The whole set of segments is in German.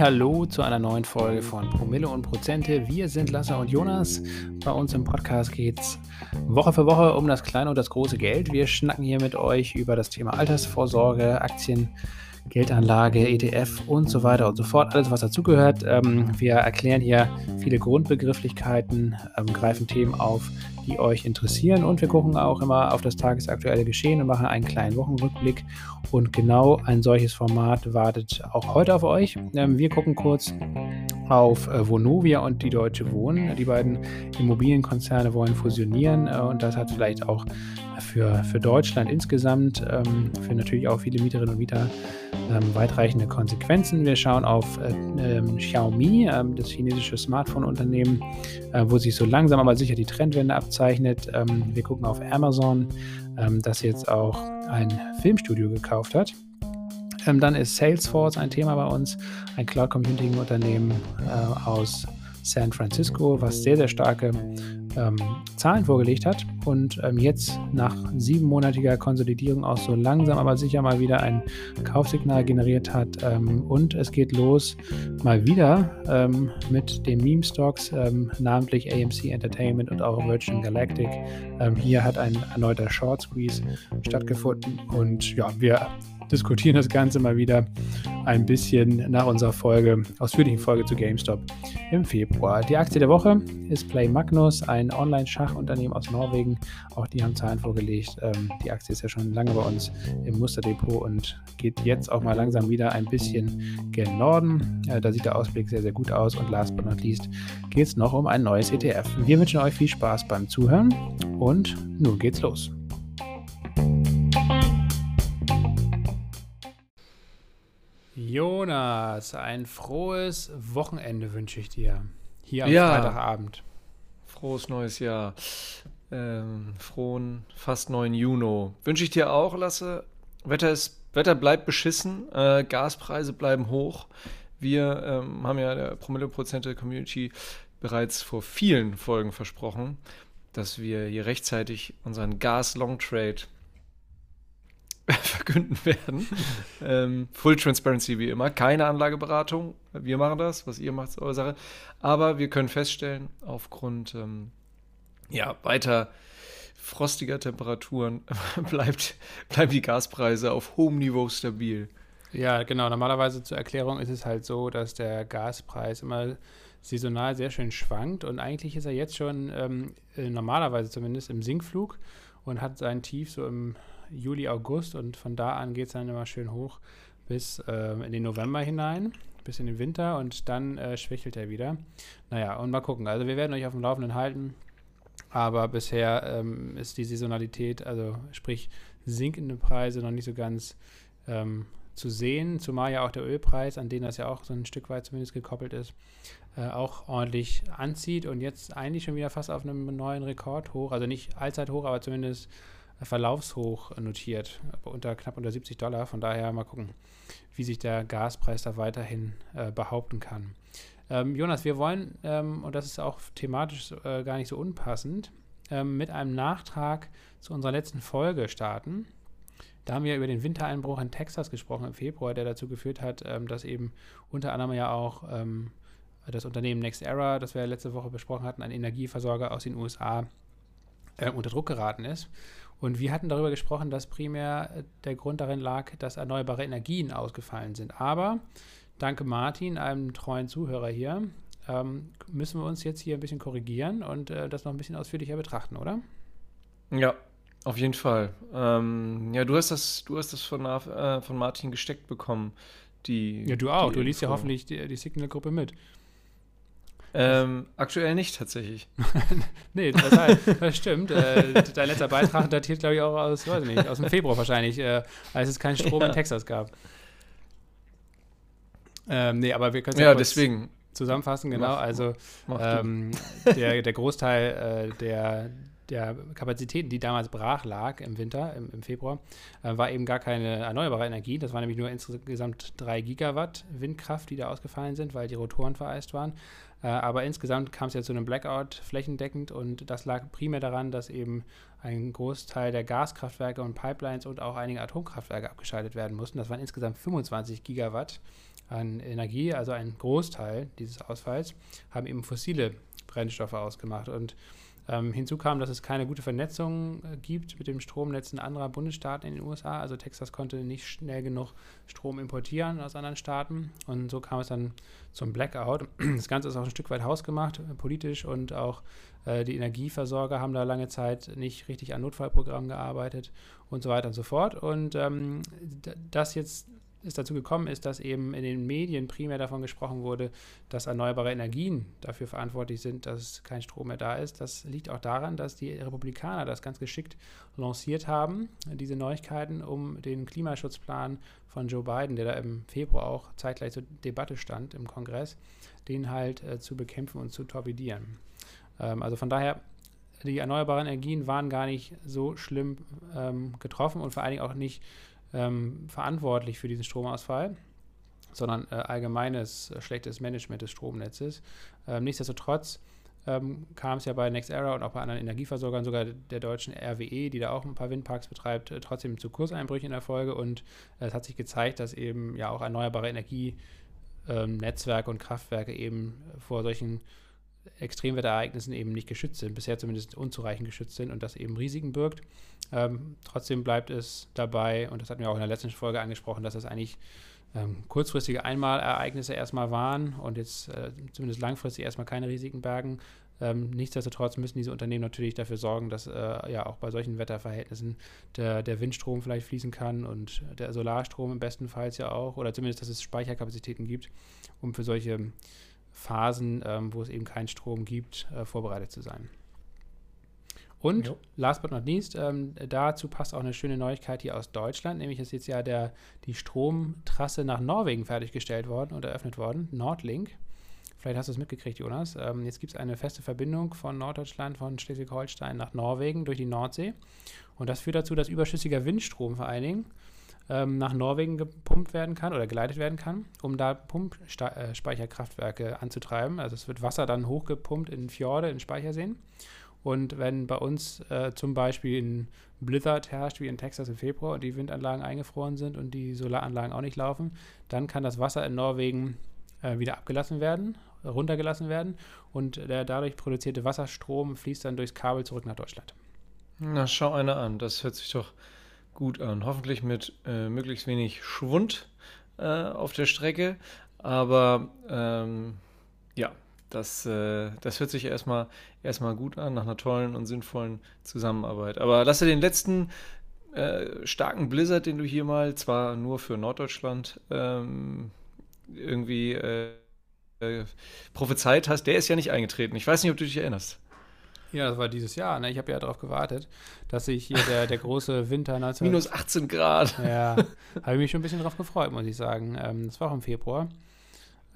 Hallo zu einer neuen Folge von Promille und Prozente. Wir sind Lasse und Jonas. Bei uns im Podcast geht es Woche für Woche um das kleine und das große Geld. Wir schnacken hier mit euch über das Thema Altersvorsorge, Aktien, Geldanlage, ETF und so weiter und so fort. Alles, was dazugehört. Ähm, wir erklären hier viele Grundbegrifflichkeiten, ähm, greifen Themen auf, die euch interessieren und wir gucken auch immer auf das tagesaktuelle Geschehen und machen einen kleinen Wochenrückblick. Und genau ein solches Format wartet auch heute auf euch. Ähm, wir gucken kurz auf äh, Vonovia und die Deutsche Wohnen. Die beiden Immobilienkonzerne wollen fusionieren äh, und das hat vielleicht auch für, für Deutschland insgesamt, ähm, für natürlich auch viele Mieterinnen und Mieter ähm, weitreichende Konsequenzen. Wir schauen auf äh, ähm, Xiaomi, ähm, das chinesische Smartphone-Unternehmen, äh, wo sich so langsam aber sicher die Trendwende abzeichnet. Ähm, wir gucken auf Amazon, ähm, das jetzt auch ein Filmstudio gekauft hat. dann ist Salesforce ein Thema bei uns, ein Cloud Computing Unternehmen äh, aus San Francisco, was sehr, sehr starke ähm, Zahlen vorgelegt hat und ähm, jetzt nach siebenmonatiger Konsolidierung auch so langsam aber sicher mal wieder ein Kaufsignal generiert hat. Ähm, und es geht los mal wieder ähm, mit den Meme-Stocks, ähm, namentlich AMC Entertainment und auch Virgin Galactic. Ähm, hier hat ein erneuter Short Squeeze stattgefunden und ja, wir diskutieren das Ganze mal wieder ein bisschen nach unserer Folge, ausführlichen Folge zu GameStop im Februar. Die Aktie der Woche ist Play Magnus, ein Online-Schachunternehmen aus Norwegen. Auch die haben Zahlen vorgelegt. Ähm, die Aktie ist ja schon lange bei uns im Musterdepot und geht jetzt auch mal langsam wieder ein bisschen gen Norden. Äh, da sieht der Ausblick sehr, sehr gut aus. Und last but not least geht es noch um ein neues ETF. Wir wünschen euch viel Spaß beim Zuhören und nun geht's los. Jonas, ein frohes Wochenende wünsche ich dir. Hier am ja. Freitagabend. Frohes neues Jahr. Ähm, frohen fast 9 Juni. Wünsche ich dir auch, Lasse. Wetter, ist, Wetter bleibt beschissen, äh, Gaspreise bleiben hoch. Wir ähm, haben ja der Promille-Prozente Community bereits vor vielen Folgen versprochen, dass wir hier rechtzeitig unseren Gas-Long-Trade verkünden werden. ähm, Full Transparency wie immer. Keine Anlageberatung. Wir machen das. Was ihr macht, ist eure Sache. Aber wir können feststellen, aufgrund ähm, ja, weiter frostiger Temperaturen bleibt, bleiben die Gaspreise auf hohem Niveau stabil. Ja, genau. Normalerweise zur Erklärung ist es halt so, dass der Gaspreis immer saisonal sehr schön schwankt und eigentlich ist er jetzt schon ähm, normalerweise zumindest im Sinkflug und hat sein Tief so im Juli, August und von da an geht es dann immer schön hoch bis äh, in den November hinein, bis in den Winter und dann äh, schwächelt er wieder. Naja, und mal gucken. Also wir werden euch auf dem Laufenden halten, aber bisher ähm, ist die Saisonalität, also sprich sinkende Preise, noch nicht so ganz ähm, zu sehen, zumal ja auch der Ölpreis, an den das ja auch so ein Stück weit zumindest gekoppelt ist, äh, auch ordentlich anzieht und jetzt eigentlich schon wieder fast auf einem neuen Rekord hoch, also nicht allzeit hoch, aber zumindest Verlaufshoch notiert, unter knapp unter 70 Dollar. Von daher mal gucken, wie sich der Gaspreis da weiterhin äh, behaupten kann. Ähm, Jonas, wir wollen, ähm, und das ist auch thematisch äh, gar nicht so unpassend, ähm, mit einem Nachtrag zu unserer letzten Folge starten. Da haben wir über den Wintereinbruch in Texas gesprochen im Februar, der dazu geführt hat, ähm, dass eben unter anderem ja auch ähm, das Unternehmen Next Era, das wir letzte Woche besprochen hatten, ein Energieversorger aus den USA, äh, unter Druck geraten ist. Und wir hatten darüber gesprochen, dass primär äh, der Grund darin lag, dass erneuerbare Energien ausgefallen sind. Aber danke Martin, einem treuen Zuhörer hier, ähm, müssen wir uns jetzt hier ein bisschen korrigieren und äh, das noch ein bisschen ausführlicher betrachten, oder? Ja, auf jeden Fall. Ähm, ja, du hast das, du hast das von, äh, von Martin gesteckt bekommen. Die, ja, du auch. Du liest ja hoffentlich die, die Signal-Gruppe mit. Ähm, aktuell nicht tatsächlich. nee, das, heißt, das stimmt. Äh, dein letzter Beitrag datiert, glaube ich, auch aus, weiß nicht, aus dem Februar wahrscheinlich, äh, als es keinen Strom ja. in Texas gab. Ähm, nee, aber wir können es ja, ja deswegen. zusammenfassen, genau. Mach, also mach ähm, der, der Großteil äh, der der Kapazitäten, die damals brach lag im Winter, im, im Februar, äh, war eben gar keine erneuerbare Energie. Das waren nämlich nur insgesamt drei Gigawatt Windkraft, die da ausgefallen sind, weil die Rotoren vereist waren. Äh, aber insgesamt kam es ja zu einem Blackout flächendeckend und das lag primär daran, dass eben ein Großteil der Gaskraftwerke und Pipelines und auch einige Atomkraftwerke abgeschaltet werden mussten. Das waren insgesamt 25 Gigawatt an Energie, also ein Großteil dieses Ausfalls, haben eben fossile Brennstoffe ausgemacht. Und ähm, hinzu kam, dass es keine gute Vernetzung äh, gibt mit den Stromnetzen anderer Bundesstaaten in den USA. Also Texas konnte nicht schnell genug Strom importieren aus anderen Staaten. Und so kam es dann zum Blackout. Das Ganze ist auch ein Stück weit hausgemacht, äh, politisch und auch äh, die Energieversorger haben da lange Zeit nicht richtig an Notfallprogrammen gearbeitet und so weiter und so fort. Und ähm, das jetzt es dazu gekommen ist, dass eben in den Medien primär davon gesprochen wurde, dass erneuerbare Energien dafür verantwortlich sind, dass kein Strom mehr da ist. Das liegt auch daran, dass die Republikaner das ganz geschickt lanciert haben, diese Neuigkeiten, um den Klimaschutzplan von Joe Biden, der da im Februar auch zeitgleich zur Debatte stand im Kongress, den halt äh, zu bekämpfen und zu torpedieren. Ähm, also von daher die erneuerbaren Energien waren gar nicht so schlimm ähm, getroffen und vor allen Dingen auch nicht ähm, verantwortlich für diesen Stromausfall, sondern äh, allgemeines äh, schlechtes Management des Stromnetzes. Ähm, nichtsdestotrotz ähm, kam es ja bei NextEra und auch bei anderen Energieversorgern, sogar der deutschen RWE, die da auch ein paar Windparks betreibt, äh, trotzdem zu Kurseinbrüchen in der Folge. Und äh, es hat sich gezeigt, dass eben ja auch erneuerbare Energienetzwerke ähm, und Kraftwerke eben vor solchen Extremwetterereignissen eben nicht geschützt sind, bisher zumindest unzureichend geschützt sind und das eben Risiken birgt. Ähm, trotzdem bleibt es dabei, und das hatten wir auch in der letzten Folge angesprochen, dass das eigentlich ähm, kurzfristige Einmalereignisse erstmal waren und jetzt äh, zumindest langfristig erstmal keine Risiken bergen. Ähm, nichtsdestotrotz müssen diese Unternehmen natürlich dafür sorgen, dass äh, ja auch bei solchen Wetterverhältnissen der, der Windstrom vielleicht fließen kann und der Solarstrom im besten Fall ja auch, oder zumindest, dass es Speicherkapazitäten gibt, um für solche Phasen, ähm, wo es eben keinen Strom gibt, äh, vorbereitet zu sein. Und jo. last but not least, ähm, dazu passt auch eine schöne Neuigkeit hier aus Deutschland, nämlich ist jetzt ja der, die Stromtrasse nach Norwegen fertiggestellt worden und eröffnet worden, Nordlink. Vielleicht hast du es mitgekriegt, Jonas. Ähm, jetzt gibt es eine feste Verbindung von Norddeutschland, von Schleswig-Holstein nach Norwegen durch die Nordsee. Und das führt dazu, dass überschüssiger Windstrom vor allen Dingen ähm, nach Norwegen gepumpt werden kann oder geleitet werden kann, um da Pumpspeicherkraftwerke anzutreiben. Also es wird Wasser dann hochgepumpt in Fjorde, in Speicherseen. Und wenn bei uns äh, zum Beispiel ein Blizzard herrscht, wie in Texas im Februar, und die Windanlagen eingefroren sind und die Solaranlagen auch nicht laufen, dann kann das Wasser in Norwegen äh, wieder abgelassen werden, runtergelassen werden und der dadurch produzierte Wasserstrom fließt dann durchs Kabel zurück nach Deutschland. Na, schau einer an, das hört sich doch gut an. Hoffentlich mit äh, möglichst wenig Schwund äh, auf der Strecke. Aber ähm, ja, das, äh, das hört sich erstmal, erstmal gut an, nach einer tollen und sinnvollen Zusammenarbeit. Aber lass dir den letzten äh, starken Blizzard, den du hier mal, zwar nur für Norddeutschland, ähm, irgendwie äh, äh, prophezeit hast, der ist ja nicht eingetreten. Ich weiß nicht, ob du dich erinnerst. Ja, das war dieses Jahr. Ne? Ich habe ja darauf gewartet, dass sich hier der, der große Winter 19... Minus 18 Grad. Ja, habe ich mich schon ein bisschen drauf gefreut, muss ich sagen. Ähm, das war auch im Februar.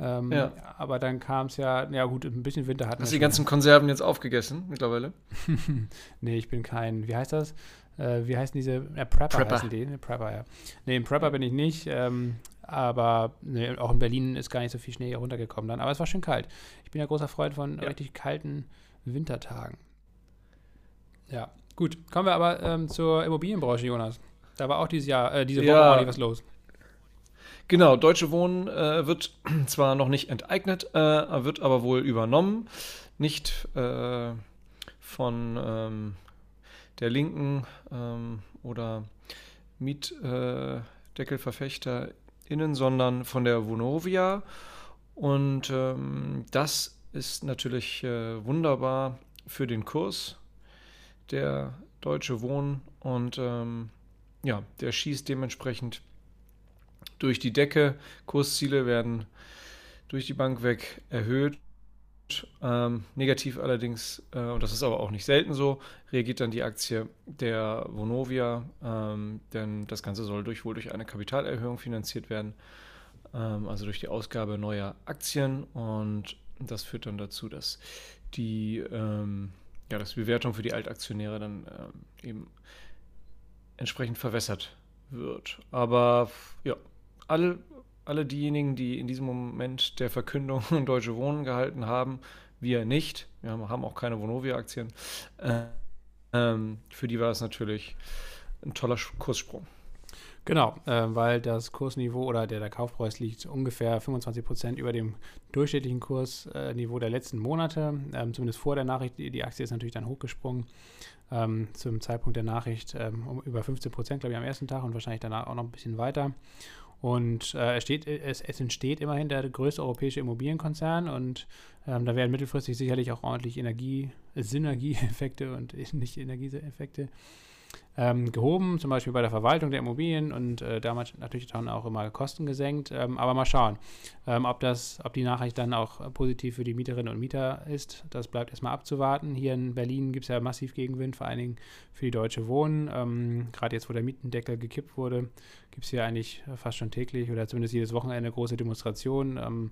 Ähm, ja. Aber dann kam es ja, ja gut, ein bisschen Winter hatten Hast du die ganzen Konserven jetzt aufgegessen mittlerweile? nee, ich bin kein, wie heißt das? Äh, wie heißen diese? Äh, Prepper, Prepper heißen die. Prepper, ja. Nee, ein Prepper bin ich nicht. Ähm, aber nee, auch in Berlin ist gar nicht so viel Schnee runtergekommen dann. Aber es war schön kalt. Ich bin ja großer Freund von ja. richtig kalten Wintertagen. Ja, gut. Kommen wir aber ähm, zur Immobilienbranche, Jonas. Da war auch dieses Jahr, äh, diese Woche ja. ordentlich was los. Genau, Deutsche Wohnen äh, wird zwar noch nicht enteignet, äh, wird aber wohl übernommen. Nicht äh, von ähm, der Linken ähm, oder MietdeckelverfechterInnen, sondern von der Vonovia. Und ähm, das ist natürlich äh, wunderbar für den Kurs der Deutsche Wohnen und ähm, ja, der schießt dementsprechend durch die Decke. Kursziele werden durch die Bank weg erhöht. Ähm, negativ allerdings, äh, und das ist aber auch nicht selten so, reagiert dann die Aktie der Vonovia, ähm, denn das Ganze soll durch, wohl durch eine Kapitalerhöhung finanziert werden, ähm, also durch die Ausgabe neuer Aktien und das führt dann dazu, dass die ähm, ja, dass Bewertung für die Altaktionäre dann ähm, eben entsprechend verwässert wird. Aber ja, alle, alle diejenigen, die in diesem Moment der Verkündung Deutsche Wohnen gehalten haben, wir nicht, wir haben auch keine Vonovia-Aktien, äh, ähm, für die war es natürlich ein toller Kurssprung. Genau, äh, weil das Kursniveau oder der, der Kaufpreis liegt ungefähr 25 Prozent über dem durchschnittlichen Kursniveau der letzten Monate. Ähm, zumindest vor der Nachricht, die, die, Aktie ist natürlich dann hochgesprungen. Ähm, zum Zeitpunkt der Nachricht ähm, um über 15 Prozent, glaube ich, am ersten Tag und wahrscheinlich danach auch noch ein bisschen weiter. Und äh, es, steht, es, es, entsteht immerhin der größte europäische Immobilienkonzern und ähm, da werden mittelfristig sicherlich auch ordentlich Energie, Synergieeffekte und nicht Energieeffekte ähm, gehoben, zum Beispiel bei der Verwaltung der Immobilien und äh, damals natürlich dann auch immer Kosten gesenkt. Ähm, aber mal schauen, ähm, ob, das, ob die Nachricht dann auch positiv für die Mieterinnen und Mieter ist. Das bleibt erstmal abzuwarten. Hier in Berlin gibt es ja massiv Gegenwind, vor allen Dingen für die Deutsche Wohnen. Ähm, gerade jetzt, wo der Mietendeckel gekippt wurde, gibt es hier eigentlich fast schon täglich oder zumindest jedes Wochenende große Demonstrationen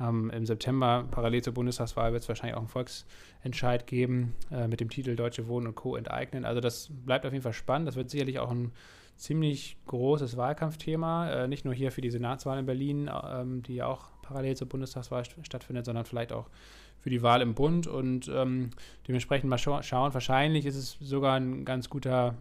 ähm, Im September, parallel zur Bundestagswahl, wird es wahrscheinlich auch einen Volksentscheid geben äh, mit dem Titel Deutsche Wohnen und Co. enteignen. Also das bleibt auf jeden Fall spannend. Das wird sicherlich auch ein ziemlich großes Wahlkampfthema, äh, nicht nur hier für die Senatswahl in Berlin, ähm, die ja auch parallel zur Bundestagswahl st stattfindet, sondern vielleicht auch für die Wahl im Bund. Und ähm, dementsprechend mal scha schauen. Wahrscheinlich ist es sogar ein ganz guter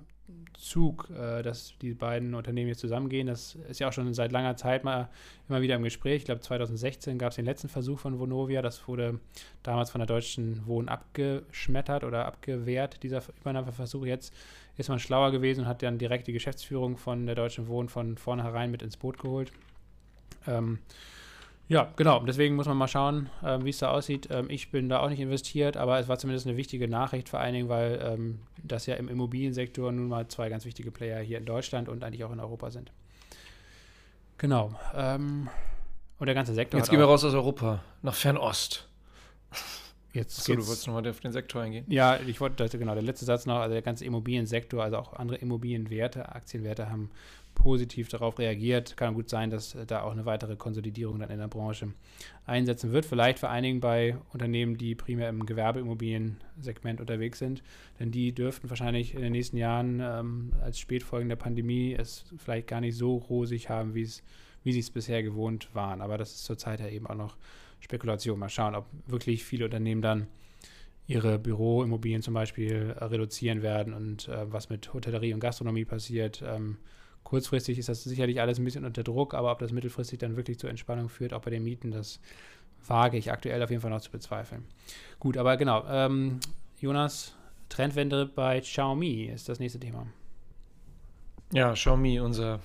Zug, äh, dass die beiden Unternehmen jetzt zusammengehen. Das ist ja auch schon seit langer Zeit mal immer wieder im Gespräch. Ich glaube, 2016 gab es den letzten Versuch von Vonovia. Das wurde damals von der Deutschen Wohnen abgeschmettert oder abgewehrt, dieser Übernahmeversuch. Jetzt ist man schlauer gewesen und hat dann direkt die Geschäftsführung von der Deutschen Wohnen von vornherein mit ins Boot geholt. Ähm, ja, genau. Deswegen muss man mal schauen, ähm, wie es da aussieht. Ähm, ich bin da auch nicht investiert, aber es war zumindest eine wichtige Nachricht, vor allen Dingen, weil ähm, das ja im Immobiliensektor nun mal zwei ganz wichtige Player hier in Deutschland und eigentlich auch in Europa sind. Genau. Ähm, und der ganze Sektor. Jetzt gehen wir raus aus Europa, nach Fernost. Jetzt Achso, du wolltest nochmal auf den Sektor eingehen? Ja, ich wollte, genau, der letzte Satz noch, also der ganze Immobiliensektor, also auch andere Immobilienwerte, Aktienwerte haben positiv darauf reagiert. Kann gut sein, dass äh, da auch eine weitere Konsolidierung dann in der Branche einsetzen wird. Vielleicht vor allen Dingen bei Unternehmen, die primär im Gewerbeimmobiliensegment unterwegs sind. Denn die dürften wahrscheinlich in den nächsten Jahren ähm, als Spätfolgen der Pandemie es vielleicht gar nicht so rosig haben, wie es wie sie es bisher gewohnt waren. Aber das ist zurzeit ja eben auch noch Spekulation. Mal schauen, ob wirklich viele Unternehmen dann ihre Büroimmobilien zum Beispiel äh, reduzieren werden und äh, was mit Hotellerie und Gastronomie passiert. Ähm, kurzfristig ist das sicherlich alles ein bisschen unter Druck, aber ob das mittelfristig dann wirklich zur Entspannung führt, auch bei den Mieten, das wage ich aktuell auf jeden Fall noch zu bezweifeln. Gut, aber genau, ähm, Jonas, Trendwende bei Xiaomi ist das nächste Thema. Ja, Xiaomi, unser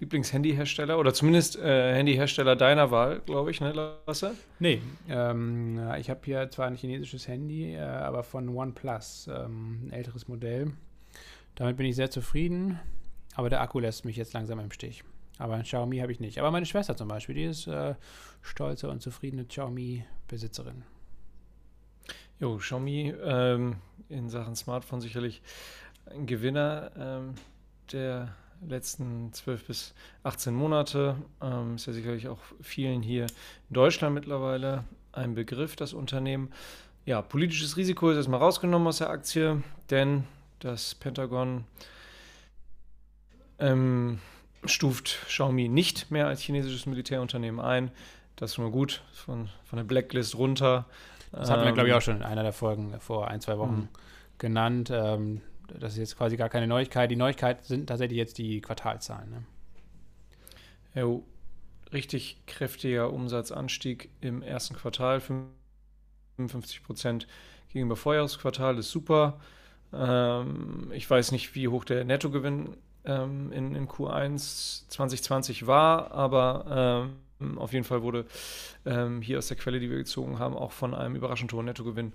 Lieblingshandyhersteller oder zumindest äh, Handyhersteller deiner Wahl, glaube ich, ne, Lasse? Nee, ähm, ich habe hier zwar ein chinesisches Handy, äh, aber von OnePlus, ähm, ein älteres Modell. Damit bin ich sehr zufrieden. Aber der Akku lässt mich jetzt langsam im Stich. Aber ein Xiaomi habe ich nicht. Aber meine Schwester zum Beispiel, die ist äh, stolze und zufriedene Xiaomi-Besitzerin. Jo, Xiaomi ähm, in Sachen Smartphone sicherlich ein Gewinner ähm, der letzten 12 bis 18 Monate. Ähm, ist ja sicherlich auch vielen hier in Deutschland mittlerweile ein Begriff, das Unternehmen. Ja, politisches Risiko ist erstmal rausgenommen aus der Aktie, denn das Pentagon ähm, stuft Xiaomi nicht mehr als chinesisches Militärunternehmen ein. Das ist schon mal gut, von, von der Blacklist runter. Das hatten wir, glaube ich, auch schon in einer der Folgen vor ein, zwei Wochen mhm. genannt. Ähm, das ist jetzt quasi gar keine Neuigkeit. Die Neuigkeit sind tatsächlich jetzt die Quartalzahlen. Ne? Ja, richtig kräftiger Umsatzanstieg im ersten Quartal, 55 Prozent gegenüber Vorjahresquartal, ist super. Ähm, ich weiß nicht, wie hoch der Nettogewinn ähm, in, in, Q1 2020 war, aber ähm, auf jeden Fall wurde ähm, hier aus der Quelle, die wir gezogen haben, auch von einem überraschend hohen Nettogewinn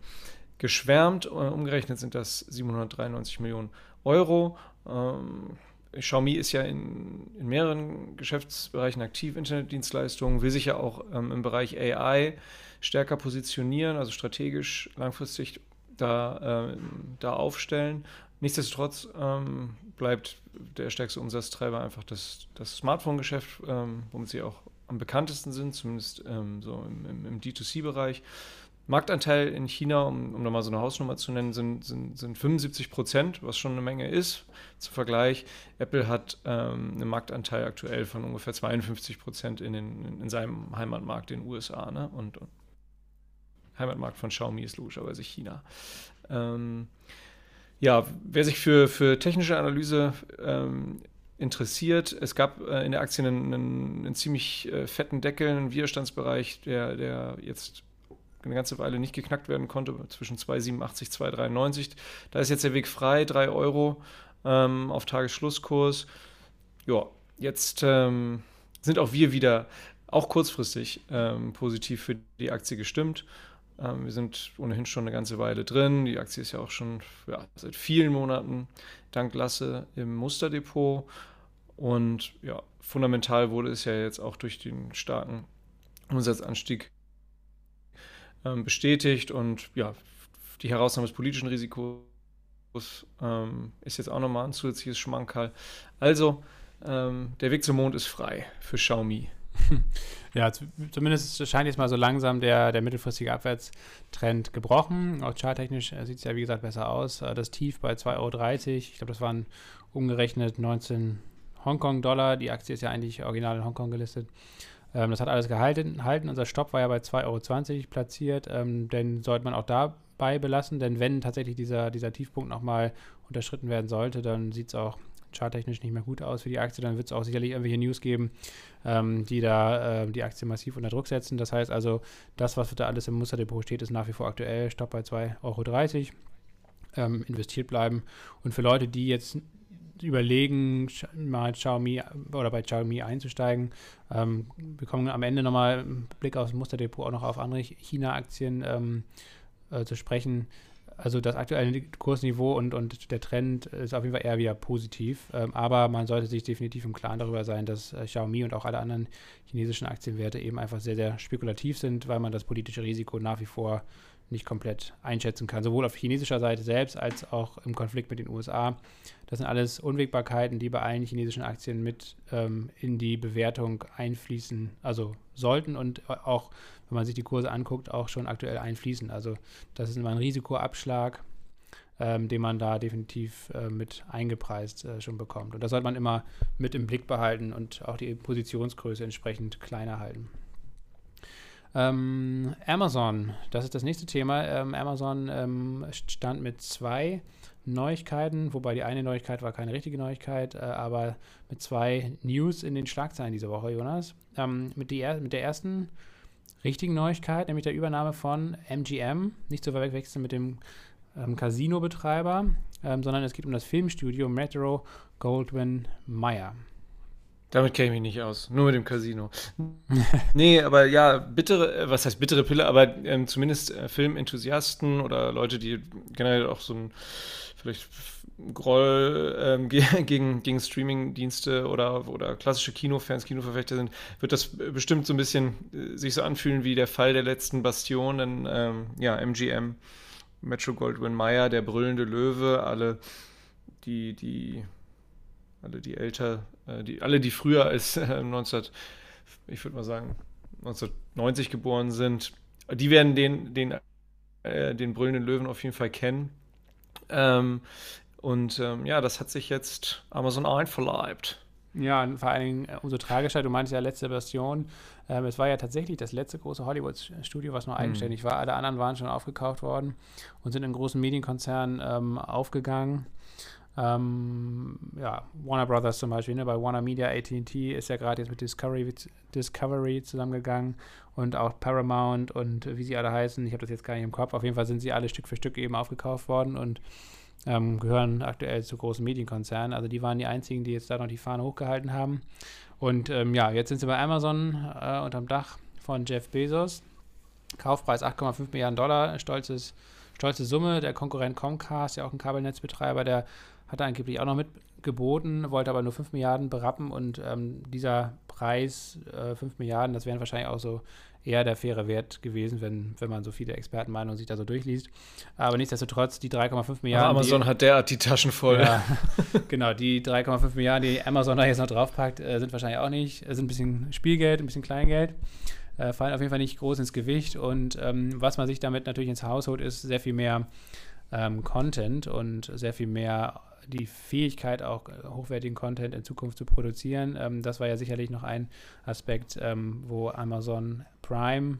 geschwärmt. Äh, umgerechnet sind das 793 Millionen Euro. Ähm, Xiaomi ist ja in, in, mehreren Geschäftsbereichen aktiv, Internetdienstleistungen, will sich ja auch ähm, im Bereich AI stärker positionieren, also strategisch langfristig da, äh, da aufstellen. Nichtsdestotrotz ähm, bleibt der stärkste Umsatztreiber einfach das, das Smartphone-Geschäft, ähm, womit sie auch am bekanntesten sind, zumindest ähm, so im, im, im D2C-Bereich. Marktanteil in China, um, um nochmal so eine Hausnummer zu nennen, sind, sind, sind 75 Prozent, was schon eine Menge ist. Zum Vergleich, Apple hat ähm, einen Marktanteil aktuell von ungefähr 52 Prozent in, in, in seinem Heimatmarkt den USA. Ne? Und, und Heimatmarkt von Xiaomi ist logischerweise China. Ähm, ja, wer sich für, für technische Analyse ähm, interessiert, es gab äh, in der Aktie einen, einen, einen ziemlich äh, fetten Deckel, einen Widerstandsbereich, der, der jetzt eine ganze Weile nicht geknackt werden konnte, zwischen 2,87, 2,93. Da ist jetzt der Weg frei, 3 Euro ähm, auf Tagesschlusskurs. Ja, jetzt ähm, sind auch wir wieder, auch kurzfristig, ähm, positiv für die Aktie gestimmt. Ähm, wir sind ohnehin schon eine ganze Weile drin. Die Aktie ist ja auch schon ja, seit vielen Monaten dank Lasse im Musterdepot. Und ja, fundamental wurde es ja jetzt auch durch den starken Umsatzanstieg ähm, bestätigt. Und ja, die Herausnahme des politischen Risikos ähm, ist jetzt auch nochmal ein zusätzliches Schmankerl. Also, ähm, der Weg zum Mond ist frei für Xiaomi. Ja, zumindest scheint jetzt mal so langsam der, der mittelfristige Abwärtstrend gebrochen. Auch charttechnisch äh, sieht es ja, wie gesagt, besser aus. Äh, das Tief bei 2,30 Euro, ich glaube, das waren umgerechnet 19 Hongkong-Dollar. Die Aktie ist ja eigentlich original in Hongkong gelistet. Ähm, das hat alles gehalten. Halten. Unser Stopp war ja bei 2,20 Euro platziert. Ähm, den sollte man auch dabei belassen, denn wenn tatsächlich dieser, dieser Tiefpunkt nochmal unterschritten werden sollte, dann sieht es auch charttechnisch nicht mehr gut aus für die Aktie, dann wird es auch sicherlich irgendwelche News geben, ähm, die da äh, die Aktie massiv unter Druck setzen. Das heißt also, das, was da alles im Musterdepot steht, ist nach wie vor aktuell. Stopp bei 2,30 Euro. Ähm, investiert bleiben. Und für Leute, die jetzt überlegen, mal Xiaomi oder bei Xiaomi einzusteigen, ähm, wir kommen am Ende nochmal einen Blick aufs Musterdepot auch noch auf andere China-Aktien ähm, äh, zu sprechen also das aktuelle Kursniveau und, und der Trend ist auf jeden Fall eher wieder positiv. Ähm, aber man sollte sich definitiv im Klaren darüber sein, dass äh, Xiaomi und auch alle anderen chinesischen Aktienwerte eben einfach sehr, sehr spekulativ sind, weil man das politische Risiko nach wie vor nicht komplett einschätzen kann. Sowohl auf chinesischer Seite selbst als auch im Konflikt mit den USA. Das sind alles Unwägbarkeiten, die bei allen chinesischen Aktien mit ähm, in die Bewertung einfließen, also sollten und auch, wenn man sich die Kurse anguckt, auch schon aktuell einfließen. Also das ist immer ein Risikoabschlag, ähm, den man da definitiv äh, mit eingepreist äh, schon bekommt. Und das sollte man immer mit im Blick behalten und auch die Positionsgröße entsprechend kleiner halten. Ähm, Amazon, das ist das nächste Thema. Ähm, Amazon ähm, stand mit zwei Neuigkeiten, wobei die eine Neuigkeit war keine richtige Neuigkeit, äh, aber mit zwei News in den Schlagzeilen diese Woche, Jonas. Ähm, mit, die, mit der ersten richtigen Neuigkeit, nämlich der Übernahme von MGM, nicht zu verwechseln mit dem ähm, Casino-Betreiber, ähm, sondern es geht um das Filmstudio Metro Goldwyn Mayer. Damit kenne ich mich nicht aus. Nur mit dem Casino. nee, aber ja, bittere, äh, was heißt bittere Pille, aber ähm, zumindest äh, Filmenthusiasten oder Leute, die generell auch so ein vielleicht Groll ähm, gegen, gegen Streaming-Dienste oder, oder klassische Kinofans, Kinoverfechter sind, wird das bestimmt so ein bisschen äh, sich so anfühlen wie der Fall der letzten Bastion, denn ähm, ja, MGM, Metro Goldwyn Mayer, der brüllende Löwe, alle die, die alle die älter, die, alle die früher als äh, 19, ich würde mal sagen 1990 geboren sind, die werden den, den, äh, den brüllenden Löwen auf jeden Fall kennen. Ähm, und ähm, ja, das hat sich jetzt Amazon einverleibt. Ja, und vor allen Dingen äh, umso tragischer, du meinst ja letzte Version. Ähm, es war ja tatsächlich das letzte große Hollywood-Studio, was nur mhm. eigenständig war. Alle anderen waren schon aufgekauft worden und sind in großen Medienkonzernen ähm, aufgegangen. Ähm, ja, Warner Brothers zum Beispiel, ne? bei Warner Media, ATT ist ja gerade jetzt mit Discovery, Discovery zusammengegangen und auch Paramount und wie sie alle heißen, ich habe das jetzt gar nicht im Kopf, auf jeden Fall sind sie alle Stück für Stück eben aufgekauft worden und ähm, gehören aktuell zu großen Medienkonzernen. Also die waren die einzigen, die jetzt da noch die Fahne hochgehalten haben. Und ähm, ja, jetzt sind sie bei Amazon äh, unterm Dach von Jeff Bezos. Kaufpreis 8,5 Milliarden Dollar, stolzes, stolze Summe. Der Konkurrent Comcast, ja auch ein Kabelnetzbetreiber, der hat er angeblich auch noch mitgeboten, wollte aber nur 5 Milliarden berappen und ähm, dieser Preis, äh, 5 Milliarden, das wären wahrscheinlich auch so eher der faire Wert gewesen, wenn, wenn man so viele Expertenmeinungen sich da so durchliest. Aber nichtsdestotrotz, die 3,5 Milliarden. Aber Amazon die, hat derart die Taschen voll. Ja, genau, die 3,5 Milliarden, die Amazon da jetzt noch draufpackt, äh, sind wahrscheinlich auch nicht, äh, sind ein bisschen Spielgeld, ein bisschen Kleingeld. äh, fallen auf jeden Fall nicht groß ins Gewicht. Und ähm, was man sich damit natürlich ins Haus holt, ist sehr viel mehr ähm, Content und sehr viel mehr die Fähigkeit, auch hochwertigen Content in Zukunft zu produzieren. Ähm, das war ja sicherlich noch ein Aspekt, ähm, wo Amazon Prime,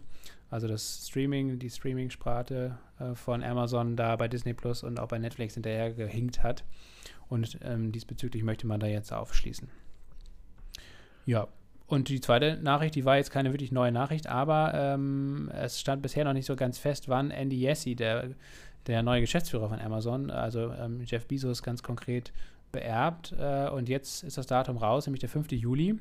also das Streaming, die Streaming-Sparte äh, von Amazon da bei Disney Plus und auch bei Netflix hinterher gehinkt hat. Und ähm, diesbezüglich möchte man da jetzt aufschließen. Ja, und die zweite Nachricht, die war jetzt keine wirklich neue Nachricht, aber ähm, es stand bisher noch nicht so ganz fest, wann Andy Yessi, der der neue Geschäftsführer von Amazon, also ähm, Jeff Bezos ganz konkret beerbt. Äh, und jetzt ist das Datum raus, nämlich der 5. Juli.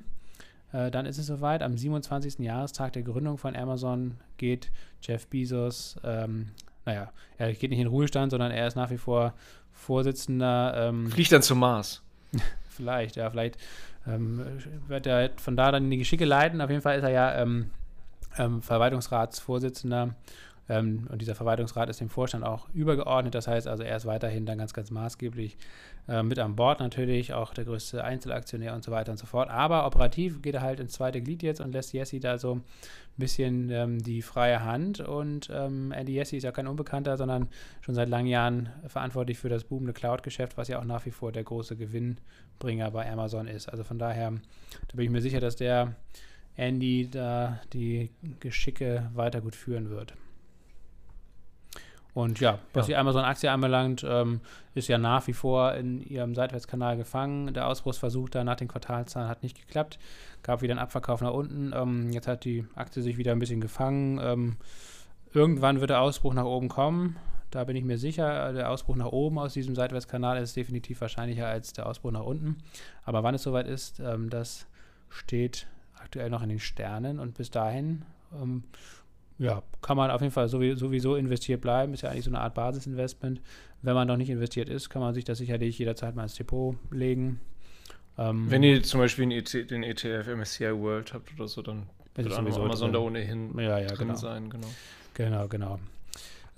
Äh, dann ist es soweit. Am 27. Jahrestag der Gründung von Amazon geht Jeff Bezos, ähm, naja, er geht nicht in Ruhestand, sondern er ist nach wie vor Vorsitzender. Ähm, Fliegt dann zum Mars. vielleicht, ja, vielleicht ähm, wird er von da dann in die Geschicke leiten. Auf jeden Fall ist er ja ähm, ähm, Verwaltungsratsvorsitzender ähm, und dieser Verwaltungsrat ist dem Vorstand auch übergeordnet. Das heißt also, er ist weiterhin dann ganz, ganz maßgeblich äh, mit an Bord natürlich, auch der größte Einzelaktionär und so weiter und so fort. Aber operativ geht er halt ins zweite Glied jetzt und lässt Jesse da so ein bisschen ähm, die freie Hand. Und ähm, Andy Jesse ist ja kein Unbekannter, sondern schon seit langen Jahren verantwortlich für das boomende Cloud-Geschäft, was ja auch nach wie vor der große Gewinnbringer bei Amazon ist. Also von daher, da bin ich mir sicher, dass der Andy da die Geschicke weiter gut führen wird. Und ja, was ja. die Amazon-Aktie anbelangt, ähm, ist ja nach wie vor in ihrem Seitwärtskanal gefangen. Der Ausbruchsversuch da nach den Quartalzahlen hat nicht geklappt. Gab wieder einen Abverkauf nach unten. Ähm, jetzt hat die Aktie sich wieder ein bisschen gefangen. Ähm, irgendwann wird der Ausbruch nach oben kommen. Da bin ich mir sicher. Der Ausbruch nach oben aus diesem Seitwärtskanal ist definitiv wahrscheinlicher als der Ausbruch nach unten. Aber wann es soweit ist, ähm, das steht aktuell noch in den Sternen. Und bis dahin ähm, ja, kann man auf jeden Fall sowieso investiert bleiben. Ist ja eigentlich so eine Art Basisinvestment. Wenn man noch nicht investiert ist, kann man sich das sicherlich jederzeit mal ins Depot legen. Ähm, Wenn ihr zum Beispiel ET, den ETF MSCI World habt oder so, dann wird sowieso Amazon da ohnehin ja, ja, drin genau. sein. Genau, genau. genau.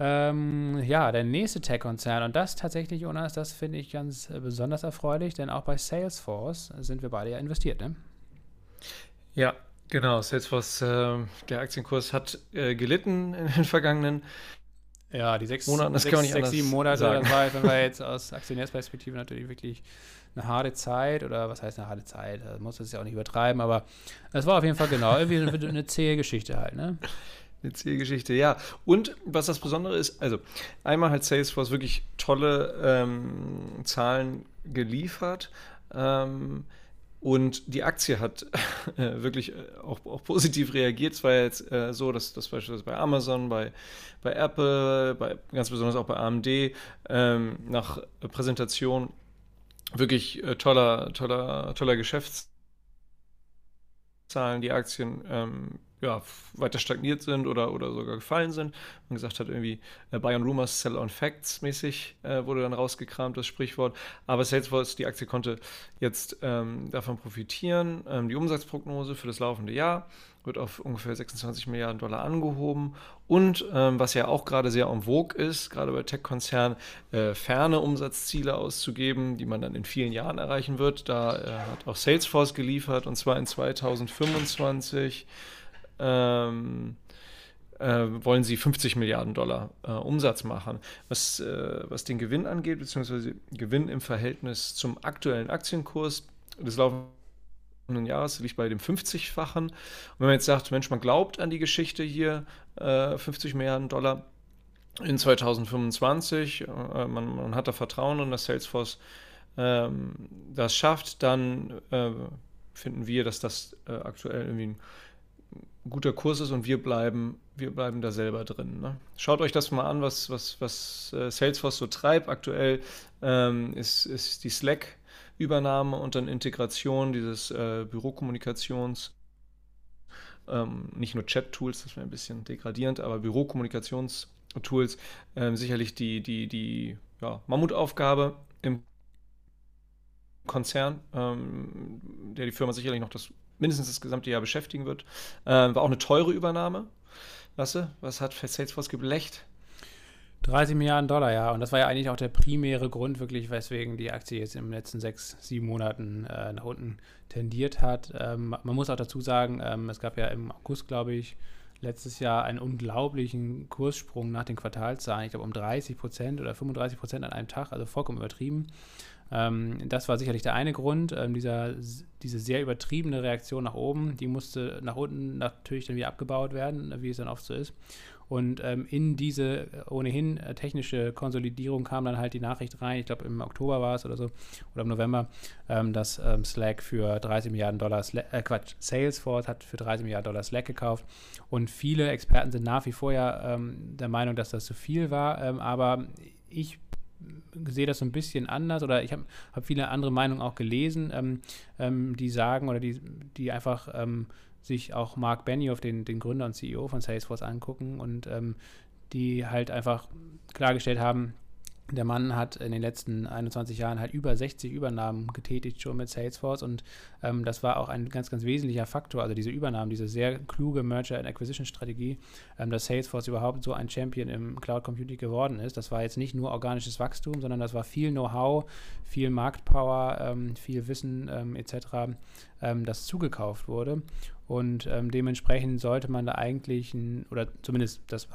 Ähm, ja, der nächste Tech-Konzern und das tatsächlich, Jonas, das finde ich ganz äh, besonders erfreulich, denn auch bei Salesforce sind wir beide ja investiert, ne? Ja, Genau, Salesforce, äh, der Aktienkurs hat äh, gelitten in den vergangenen ja, die sechs, Monaten, das sechs, kann man nicht sechs sieben Monate, sagen. das war, das war jetzt aus Aktionärsperspektive natürlich wirklich eine harte Zeit oder was heißt eine harte Zeit? Man muss das ja auch nicht übertreiben, aber es war auf jeden Fall genau irgendwie eine, eine zähe Geschichte halt, ne? Eine zähe Geschichte, ja. Und was das Besondere ist, also einmal hat Salesforce wirklich tolle ähm, Zahlen geliefert. Ähm, und die Aktie hat äh, wirklich äh, auch, auch, positiv reagiert. Es war jetzt äh, so, dass das beispielsweise bei Amazon, bei, bei Apple, bei, ganz besonders auch bei AMD ähm, nach Präsentation wirklich äh, toller, toller, toller Geschäftszahlen die Aktien ähm, ja, weiter stagniert sind oder, oder sogar gefallen sind. Man gesagt hat, irgendwie äh, Buy on Rumors, Sell on Facts mäßig äh, wurde dann rausgekramt, das Sprichwort. Aber Salesforce, die Aktie konnte jetzt ähm, davon profitieren. Ähm, die Umsatzprognose für das laufende Jahr wird auf ungefähr 26 Milliarden Dollar angehoben. Und ähm, was ja auch gerade sehr en vogue ist, gerade bei Tech-Konzernen, äh, ferne Umsatzziele auszugeben, die man dann in vielen Jahren erreichen wird. Da äh, hat auch Salesforce geliefert und zwar in 2025 ähm, äh, wollen sie 50 Milliarden Dollar äh, Umsatz machen. Was, äh, was den Gewinn angeht, beziehungsweise Gewinn im Verhältnis zum aktuellen Aktienkurs des laufenden Jahres liegt bei dem 50-fachen. Und wenn man jetzt sagt, Mensch, man glaubt an die Geschichte hier, 50 äh, Milliarden Dollar in 2025, äh, man, man, hat da Vertrauen in das Salesforce ähm, das schafft, dann äh, finden wir, dass das aktuell irgendwie ein guter Kurs ist und wir bleiben, wir bleiben da selber drin. Ne? Schaut euch das mal an, was, was, was äh, Salesforce so treibt. Aktuell ähm, ist, ist die Slack-Übernahme und dann Integration dieses äh, Bürokommunikations- ähm, nicht nur Chat-Tools, das wäre ein bisschen degradierend, aber Bürokommunikationstools ähm, sicherlich die, die, die ja, Mammutaufgabe im Konzern, ähm, der die Firma sicherlich noch das mindestens das gesamte Jahr beschäftigen wird. Ähm, war auch eine teure Übernahme. Lasse, was hat Salesforce geblecht? 30 Milliarden Dollar, ja. Und das war ja eigentlich auch der primäre Grund, wirklich, weswegen die Aktie jetzt in den letzten sechs, sieben Monaten äh, nach unten tendiert hat. Ähm, man muss auch dazu sagen, ähm, es gab ja im August, glaube ich, letztes Jahr einen unglaublichen Kurssprung nach den Quartalszahlen. Ich glaube um 30 Prozent oder 35 Prozent an einem Tag, also vollkommen übertrieben. Ähm, das war sicherlich der eine Grund. Ähm, dieser, diese sehr übertriebene Reaktion nach oben, die musste nach unten natürlich dann wieder abgebaut werden, wie es dann oft so ist. Und ähm, in diese äh, ohnehin äh, technische Konsolidierung kam dann halt die Nachricht rein, ich glaube im Oktober war es oder so, oder im November, ähm, dass ähm, Slack für 30 Milliarden Dollar, Slack, äh, Quatsch, Salesforce hat für 30 Milliarden Dollar Slack gekauft. Und viele Experten sind nach wie vor ja ähm, der Meinung, dass das zu viel war. Ähm, aber ich sehe das so ein bisschen anders oder ich habe hab viele andere Meinungen auch gelesen, ähm, ähm, die sagen oder die, die einfach ähm, sich auch Mark Benioff, den, den Gründer und CEO von Salesforce, angucken und ähm, die halt einfach klargestellt haben, der Mann hat in den letzten 21 Jahren halt über 60 Übernahmen getätigt schon mit Salesforce und ähm, das war auch ein ganz, ganz wesentlicher Faktor, also diese Übernahmen, diese sehr kluge Merger- and Acquisition-Strategie, ähm, dass Salesforce überhaupt so ein Champion im Cloud Computing geworden ist. Das war jetzt nicht nur organisches Wachstum, sondern das war viel Know-how, viel Marktpower, ähm, viel Wissen ähm, etc., ähm, das zugekauft wurde. Und ähm, dementsprechend sollte man da eigentlich, ein, oder zumindest das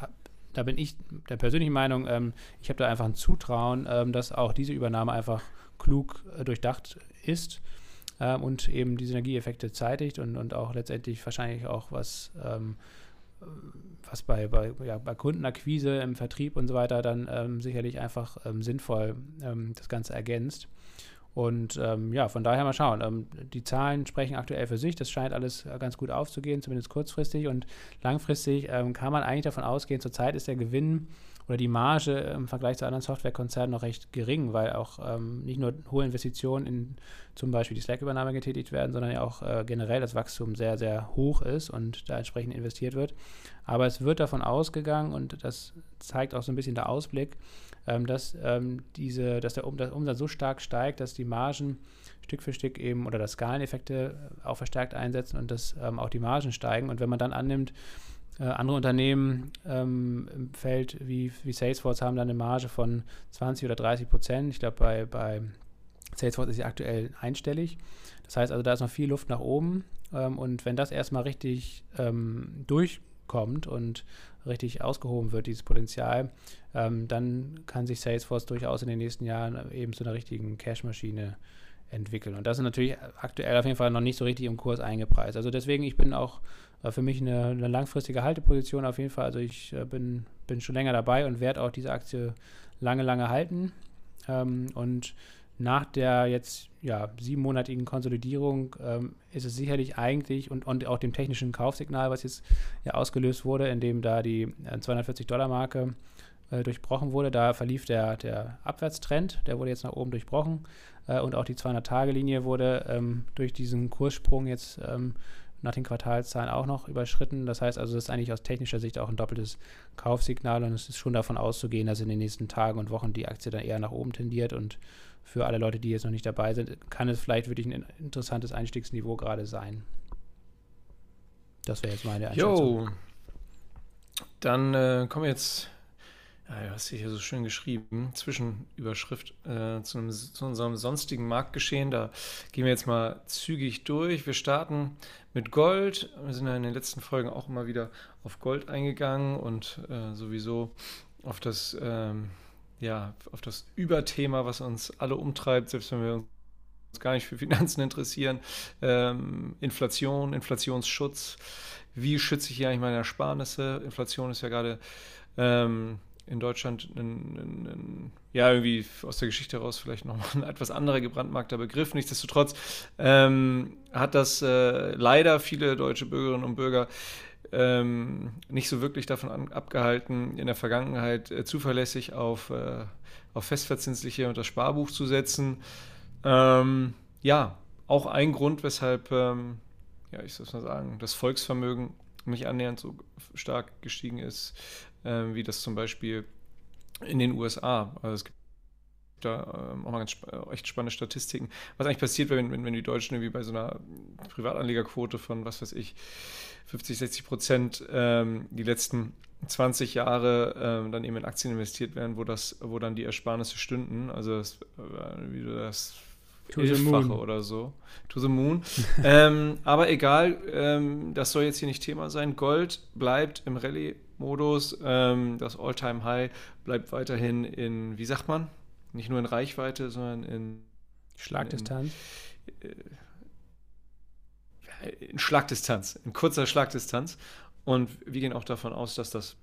da bin ich der persönlichen Meinung, ähm, ich habe da einfach ein Zutrauen, ähm, dass auch diese Übernahme einfach klug äh, durchdacht ist ähm, und eben die Synergieeffekte zeitigt und, und auch letztendlich wahrscheinlich auch was, ähm, was bei, bei, ja, bei Kundenakquise im Vertrieb und so weiter dann ähm, sicherlich einfach ähm, sinnvoll das Ganze ergänzt. Und ähm, ja, von daher mal schauen. Ähm, die Zahlen sprechen aktuell für sich. Das scheint alles äh, ganz gut aufzugehen, zumindest kurzfristig. Und langfristig ähm, kann man eigentlich davon ausgehen, zurzeit ist der Gewinn oder die Marge im Vergleich zu anderen Softwarekonzernen noch recht gering, weil auch ähm, nicht nur hohe Investitionen in zum Beispiel die Slack-Übernahme getätigt werden, sondern ja auch äh, generell das Wachstum sehr, sehr hoch ist und da entsprechend investiert wird. Aber es wird davon ausgegangen und das zeigt auch so ein bisschen der Ausblick, ähm, dass, ähm, diese, dass der, um, der Umsatz so stark steigt, dass die Margen Stück für Stück eben oder das Skaleneffekte äh, auch verstärkt einsetzen und dass ähm, auch die Margen steigen. Und wenn man dann annimmt, äh, andere Unternehmen ähm, im Feld wie, wie Salesforce haben dann eine Marge von 20 oder 30 Prozent. Ich glaube, bei, bei Salesforce ist sie aktuell einstellig. Das heißt also, da ist noch viel Luft nach oben. Ähm, und wenn das erstmal richtig ähm, durchkommt und richtig ausgehoben wird, dieses Potenzial, ähm, dann kann sich Salesforce durchaus in den nächsten Jahren eben zu einer richtigen Cash-Maschine entwickeln. Und das ist natürlich aktuell auf jeden Fall noch nicht so richtig im Kurs eingepreist. Also deswegen, ich bin auch äh, für mich eine, eine, langfristige Halteposition auf jeden Fall. Also ich äh, bin, bin schon länger dabei und werde auch diese Aktie lange, lange halten. Ähm, und nach der jetzt ja, siebenmonatigen Konsolidierung ähm, ist es sicherlich eigentlich und, und auch dem technischen Kaufsignal, was jetzt ja ausgelöst wurde, indem da die 240-Dollar-Marke äh, durchbrochen wurde, da verlief der, der Abwärtstrend, der wurde jetzt nach oben durchbrochen äh, und auch die 200-Tage-Linie wurde ähm, durch diesen Kurssprung jetzt ähm, nach den Quartalszahlen auch noch überschritten. Das heißt also, das ist eigentlich aus technischer Sicht auch ein doppeltes Kaufsignal und es ist schon davon auszugehen, dass in den nächsten Tagen und Wochen die Aktie dann eher nach oben tendiert und für alle Leute, die jetzt noch nicht dabei sind, kann es vielleicht wirklich ein interessantes Einstiegsniveau gerade sein. Das wäre jetzt meine Einschätzung. Jo, dann äh, kommen wir jetzt ja, du hast hier so schön geschrieben, Zwischenüberschrift äh, zu, einem, zu, unserem sonstigen Marktgeschehen. Da gehen wir jetzt mal zügig durch. Wir starten mit Gold. Wir sind ja in den letzten Folgen auch immer wieder auf Gold eingegangen und äh, sowieso auf das, ähm, ja, auf das Überthema, was uns alle umtreibt, selbst wenn wir uns gar nicht für Finanzen interessieren. Ähm, Inflation, Inflationsschutz. Wie schütze ich hier eigentlich meine Ersparnisse? Inflation ist ja gerade ähm, in Deutschland ein, ein, ein, ja, irgendwie aus der Geschichte heraus vielleicht nochmal ein etwas anderer gebrandmarkter Begriff. Nichtsdestotrotz ähm, hat das äh, leider viele deutsche Bürgerinnen und Bürger ähm, nicht so wirklich davon an, abgehalten, in der Vergangenheit äh, zuverlässig auf, äh, auf festverzinsliche und das Sparbuch zu setzen. Ähm, ja, auch ein Grund, weshalb, ähm, ja, ich soll es mal sagen, das Volksvermögen nicht annähernd so stark gestiegen ist, äh, wie das zum Beispiel in den USA. Also es gibt da ähm, auch mal ganz äh, echt spannende Statistiken. Was eigentlich passiert, wenn, wenn, wenn die Deutschen irgendwie bei so einer Privatanlegerquote von, was weiß ich, 50, 60 Prozent ähm, die letzten 20 Jahre äh, dann eben in Aktien investiert werden, wo das, wo dann die Ersparnisse stünden. Also das, äh, wie du das Elffache oder so. To the Moon. ähm, aber egal, ähm, das soll jetzt hier nicht Thema sein. Gold bleibt im Rallye-Modus. Ähm, das All-Time-High bleibt weiterhin in, wie sagt man? Nicht nur in Reichweite, sondern in Schlagdistanz. In, äh, in Schlagdistanz, in kurzer Schlagdistanz. Und wir gehen auch davon aus, dass das,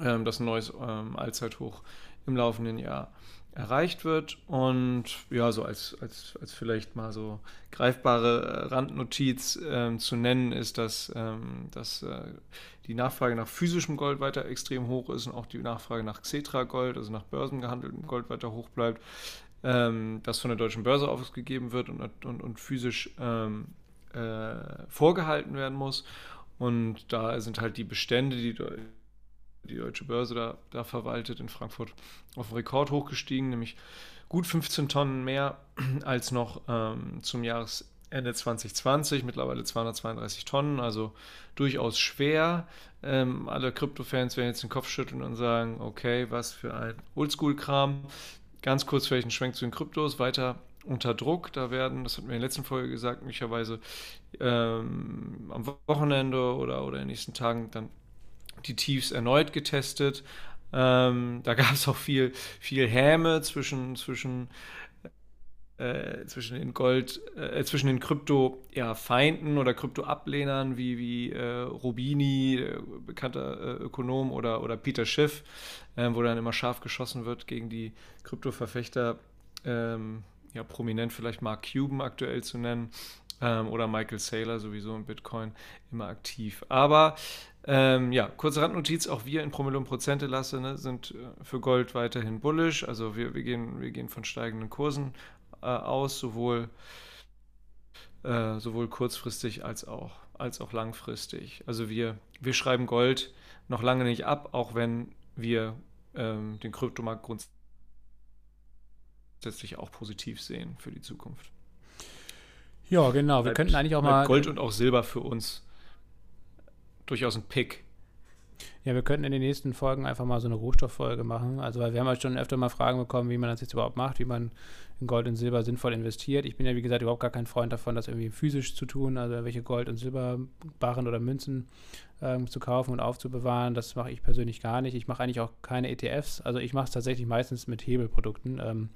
ähm, das ein neues ähm, Allzeithoch im laufenden Jahr erreicht wird. Und ja, so als, als, als vielleicht mal so greifbare äh, Randnotiz ähm, zu nennen ist, dass, ähm, dass äh, die Nachfrage nach physischem Gold weiter extrem hoch ist und auch die Nachfrage nach Xetra-Gold, also nach börsengehandeltem Gold weiter hoch bleibt, ähm, das von der deutschen Börse ausgegeben wird und, und, und physisch ähm, äh, vorgehalten werden muss. Und da sind halt die Bestände, die die deutsche Börse da, da verwaltet in Frankfurt, auf Rekord hochgestiegen, nämlich gut 15 Tonnen mehr als noch ähm, zum Jahresende 2020, mittlerweile 232 Tonnen, also durchaus schwer. Ähm, alle Krypto-Fans werden jetzt den Kopf schütteln und sagen, okay, was für ein Oldschool-Kram. Ganz kurz vielleicht ein Schwenk zu den Kryptos, weiter unter Druck. Da werden, das hatten wir in der letzten Folge gesagt, möglicherweise ähm, am Wochenende oder, oder in den nächsten Tagen dann die Tiefs erneut getestet. Ähm, da gab es auch viel, viel Häme zwischen, zwischen, äh, zwischen den Gold, äh, zwischen den Krypto-Feinden ja, oder Krypto-Ablehnern wie, wie äh, Rubini, äh, bekannter äh, Ökonom, oder, oder Peter Schiff, ähm, wo dann immer scharf geschossen wird gegen die Krypto-Verfechter. Ähm, ja, prominent vielleicht Mark Cuban aktuell zu nennen ähm, oder Michael Saylor sowieso in Bitcoin immer aktiv. Aber ähm, ja, kurze Randnotiz, auch wir in Promille und Prozente lasse ne, sind äh, für Gold weiterhin bullish. Also wir, wir, gehen, wir gehen von steigenden Kursen äh, aus, sowohl, äh, sowohl kurzfristig als auch, als auch langfristig. Also wir, wir schreiben Gold noch lange nicht ab, auch wenn wir ähm, den Kryptomarkt grundsätzlich auch positiv sehen für die Zukunft. Ja, genau. Wir bleibt, könnten eigentlich auch mal. Gold und auch Silber für uns durchaus ein Pick. Ja, wir könnten in den nächsten Folgen einfach mal so eine Rohstofffolge machen. Also, weil wir haben halt schon öfter mal Fragen bekommen, wie man das jetzt überhaupt macht, wie man in Gold und Silber sinnvoll investiert. Ich bin ja, wie gesagt, überhaupt gar kein Freund davon, das irgendwie physisch zu tun, also welche Gold- und Silberbarren oder Münzen ähm, zu kaufen und aufzubewahren. Das mache ich persönlich gar nicht. Ich mache eigentlich auch keine ETFs. Also, ich mache es tatsächlich meistens mit Hebelprodukten. Ähm,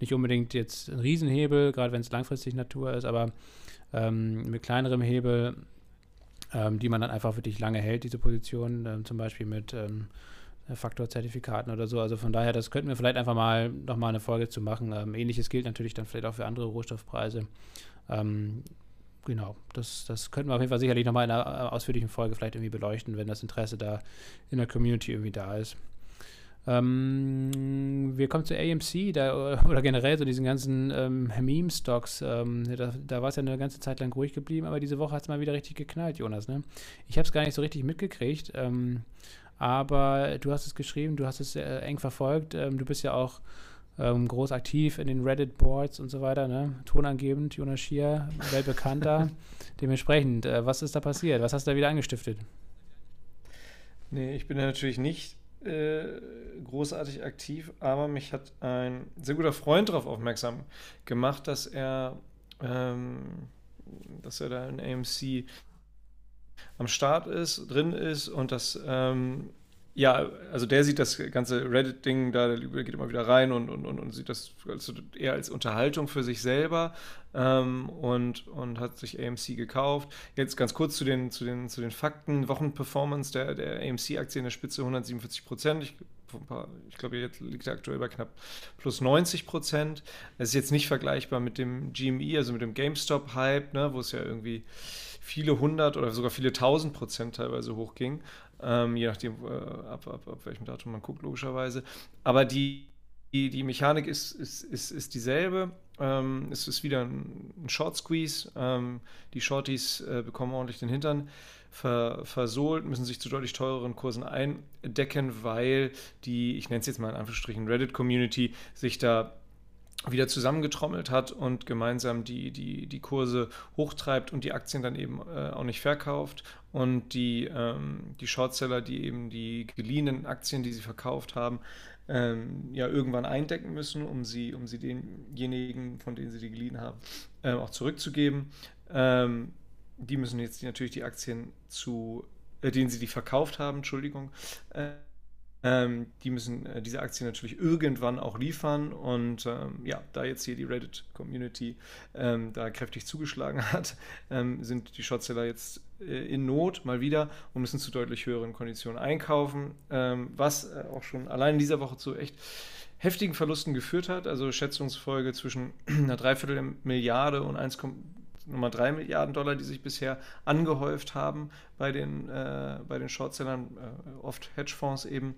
nicht unbedingt jetzt ein Riesenhebel, gerade wenn es langfristig Natur ist, aber ähm, mit kleinerem Hebel ähm, die man dann einfach wirklich lange hält, diese Position, ähm, zum Beispiel mit ähm, Faktorzertifikaten oder so. Also von daher, das könnten wir vielleicht einfach mal nochmal eine Folge zu machen. Ähm, ähnliches gilt natürlich dann vielleicht auch für andere Rohstoffpreise. Ähm, genau, das, das könnten wir auf jeden Fall sicherlich nochmal in einer äh, ausführlichen Folge vielleicht irgendwie beleuchten, wenn das Interesse da in der Community irgendwie da ist. Ähm, wir kommen zu AMC da, oder generell so diesen ganzen ähm, Meme-Stocks. Ähm, da, da war es ja eine ganze Zeit lang ruhig geblieben, aber diese Woche hat es mal wieder richtig geknallt, Jonas. Ne? Ich habe es gar nicht so richtig mitgekriegt, ähm, aber du hast es geschrieben, du hast es äh, eng verfolgt. Ähm, du bist ja auch ähm, groß aktiv in den Reddit-Boards und so weiter. Ne? Tonangebend, Jonas Schier, weltbekannter. Dementsprechend, äh, was ist da passiert? Was hast du da wieder angestiftet? Nee, ich bin ja natürlich nicht äh, großartig aktiv, aber mich hat ein sehr guter Freund darauf aufmerksam gemacht, dass er, ähm, dass er da in AMC am Start ist, drin ist und dass ähm, ja, also der sieht das ganze Reddit-Ding da, der geht immer wieder rein und, und, und, und sieht das eher als Unterhaltung für sich selber ähm, und, und hat sich AMC gekauft. Jetzt ganz kurz zu den, zu den, zu den Fakten. Wochenperformance der, der AMC-Aktie in der Spitze 147 Prozent. Ich, ich glaube, jetzt liegt er aktuell bei knapp plus 90 Prozent. Das ist jetzt nicht vergleichbar mit dem GME, also mit dem GameStop-Hype, ne, wo es ja irgendwie viele hundert oder sogar viele tausend Prozent teilweise hochging ähm, je nachdem, äh, ab, ab, ab welchem Datum man guckt, logischerweise. Aber die, die, die Mechanik ist, ist, ist, ist dieselbe. Ähm, es ist wieder ein, ein Short Squeeze. Ähm, die Shorties äh, bekommen ordentlich den Hintern ver, versohlt, müssen sich zu deutlich teureren Kursen eindecken, weil die, ich nenne es jetzt mal in Anführungsstrichen Reddit-Community, sich da wieder zusammengetrommelt hat und gemeinsam die, die, die Kurse hochtreibt und die Aktien dann eben äh, auch nicht verkauft und die, ähm, die Shortseller, die eben die geliehenen Aktien, die sie verkauft haben, ähm, ja irgendwann eindecken müssen, um sie, um sie denjenigen, von denen sie die geliehen haben, ähm, auch zurückzugeben. Ähm, die müssen jetzt natürlich die Aktien zu, äh, denen sie die verkauft haben, Entschuldigung, äh, ähm, die müssen äh, diese Aktien natürlich irgendwann auch liefern. Und ähm, ja, da jetzt hier die Reddit-Community ähm, da kräftig zugeschlagen hat, ähm, sind die Shortseller jetzt äh, in Not mal wieder und müssen zu deutlich höheren Konditionen einkaufen, ähm, was äh, auch schon allein in dieser Woche zu echt heftigen Verlusten geführt hat. Also Schätzungsfolge zwischen einer Dreiviertel Milliarde und 1, Nummer 3 Milliarden Dollar, die sich bisher angehäuft haben bei den, äh, bei den Shortsellern, äh, oft Hedgefonds eben.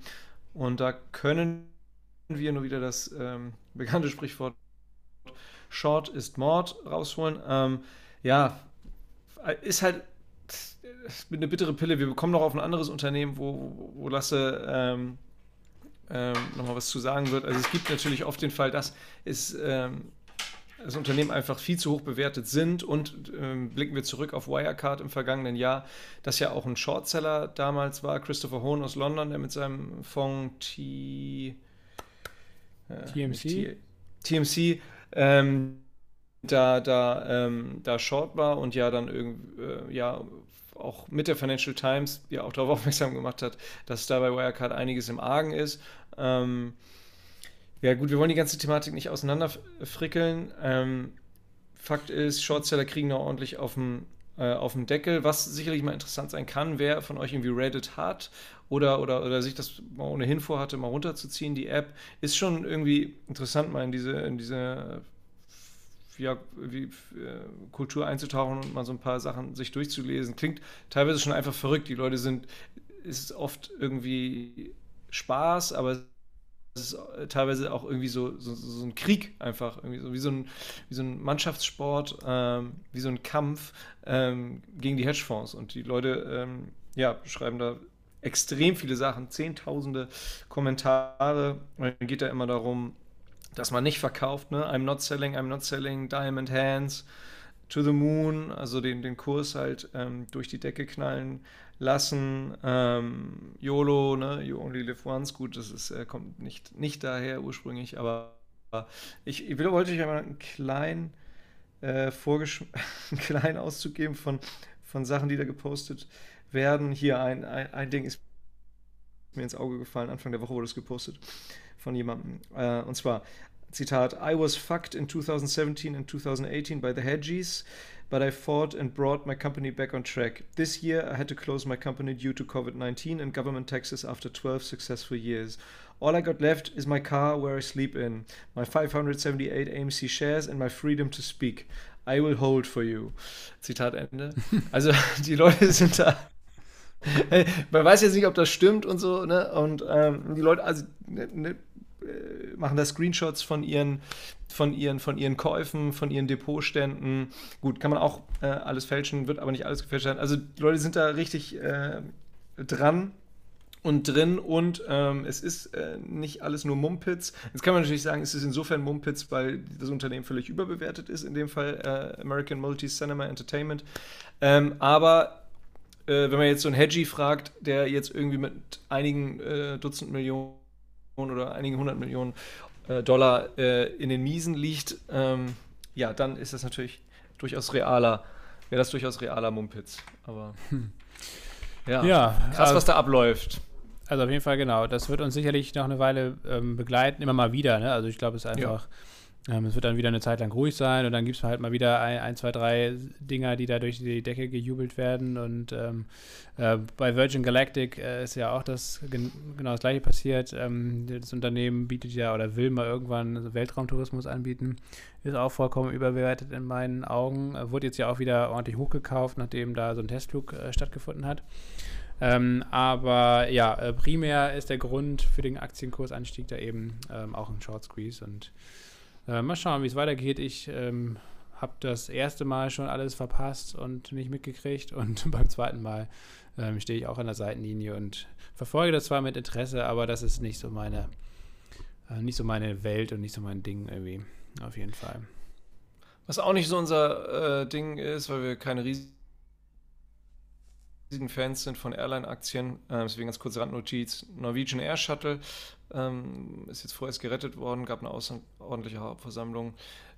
Und da können wir nur wieder das ähm, bekannte Sprichwort Short ist Mord rausholen. Ähm, ja, ist halt eine bittere Pille. Wir bekommen noch auf ein anderes Unternehmen, wo, wo Lasse ähm, ähm, nochmal was zu sagen wird. Also es gibt natürlich oft den Fall, dass es ähm, das Unternehmen einfach viel zu hoch bewertet sind. Und ähm, blicken wir zurück auf Wirecard im vergangenen Jahr, das ja auch ein Shortseller damals war, Christopher Hohn aus London, der mit seinem Fonds T, äh, TMC, TMC ähm, da, da, ähm, da Short war und ja dann irgendwie, äh, ja, auch mit der Financial Times ja auch darauf aufmerksam gemacht hat, dass da bei Wirecard einiges im Argen ist. Ähm, ja, gut, wir wollen die ganze Thematik nicht auseinanderfrickeln. Ähm, Fakt ist, Shortseller kriegen noch ordentlich auf dem, äh, Deckel, was sicherlich mal interessant sein kann, wer von euch irgendwie Reddit hat oder, oder, oder sich das mal ohnehin vorhatte, mal runterzuziehen, die App, ist schon irgendwie interessant, mal in diese, in diese ja, wie, äh, Kultur einzutauchen und mal so ein paar Sachen sich durchzulesen. Klingt teilweise schon einfach verrückt. Die Leute sind, ist oft irgendwie Spaß, aber es ist äh, teilweise auch irgendwie so, so, so ein Krieg einfach, irgendwie so wie so ein, wie so ein Mannschaftssport, ähm, wie so ein Kampf ähm, gegen die Hedgefonds. Und die Leute ähm, ja, schreiben da extrem viele Sachen, zehntausende Kommentare. Und dann geht da immer darum, dass man nicht verkauft, ne? I'm not selling, I'm not selling, Diamond Hands, to the moon, also den, den Kurs halt ähm, durch die Decke knallen lassen. Ähm, YOLO, ne? You only live once, gut, das ist, äh, kommt nicht, nicht daher ursprünglich, aber ich, ich wollte euch einmal einen kleinen, äh, einen kleinen Auszug geben von, von Sachen, die da gepostet werden. Hier ein, ein, ein Ding ist mir ins Auge gefallen, Anfang der Woche wurde es gepostet von jemandem. Äh, und zwar, Zitat, I was fucked in 2017 and 2018 by the hedgies, but I fought and brought my company back on track. This year I had to close my company due to COVID 19 and government taxes after 12 successful years. All I got left is my car where I sleep in, my 578 AMC shares and my freedom to speak. I will hold for you. Zitat Ende. Also die Leute sind da. Man weiß jetzt nicht, ob das stimmt und so, ne? Und ähm, die Leute, also ne, ne, machen da Screenshots von ihren, von ihren, von ihren Käufen, von ihren Depotständen. Gut, kann man auch äh, alles fälschen, wird aber nicht alles gefälscht werden. Also die Leute sind da richtig äh, dran und drin und ähm, es ist äh, nicht alles nur Mumpitz. Jetzt kann man natürlich sagen, es ist insofern Mumpitz, weil das Unternehmen völlig überbewertet ist, in dem Fall äh, American Multi Cinema Entertainment. Ähm, aber äh, wenn man jetzt so einen Hedgie fragt, der jetzt irgendwie mit einigen Dutzend Millionen oder einigen hundert Millionen äh, Dollar äh, in den Miesen liegt, ähm, ja, dann ist das natürlich durchaus realer, wäre das durchaus realer Mumpitz. Aber hm. ja, ja, krass, also, was da abläuft. Also auf jeden Fall genau. Das wird uns sicherlich noch eine Weile ähm, begleiten, immer mal wieder. Ne? Also ich glaube, es ist einfach. Ja ähm, es wird dann wieder eine Zeit lang ruhig sein und dann gibt es halt mal wieder ein, ein, zwei, drei Dinger, die da durch die Decke gejubelt werden. Und ähm, äh, bei Virgin Galactic äh, ist ja auch das genau das gleiche passiert. Ähm, das Unternehmen bietet ja oder will mal irgendwann Weltraumtourismus anbieten. Ist auch vollkommen überbewertet in meinen Augen. Äh, wurde jetzt ja auch wieder ordentlich hochgekauft, nachdem da so ein Testflug äh, stattgefunden hat. Ähm, aber ja, äh, primär ist der Grund für den Aktienkursanstieg da eben ähm, auch ein Short Squeeze und äh, mal schauen, wie es weitergeht. Ich ähm, habe das erste Mal schon alles verpasst und nicht mitgekriegt und beim zweiten Mal ähm, stehe ich auch an der Seitenlinie und verfolge das zwar mit Interesse, aber das ist nicht so meine, äh, nicht so meine Welt und nicht so mein Ding irgendwie. auf jeden Fall. Was auch nicht so unser äh, Ding ist, weil wir keine riesigen Fans sind von Airline-Aktien. Äh, deswegen ganz kurze Randnotiz. Norwegian Air Shuttle ähm, ist jetzt vorerst gerettet worden, gab eine außerordentliche Hauptversammlung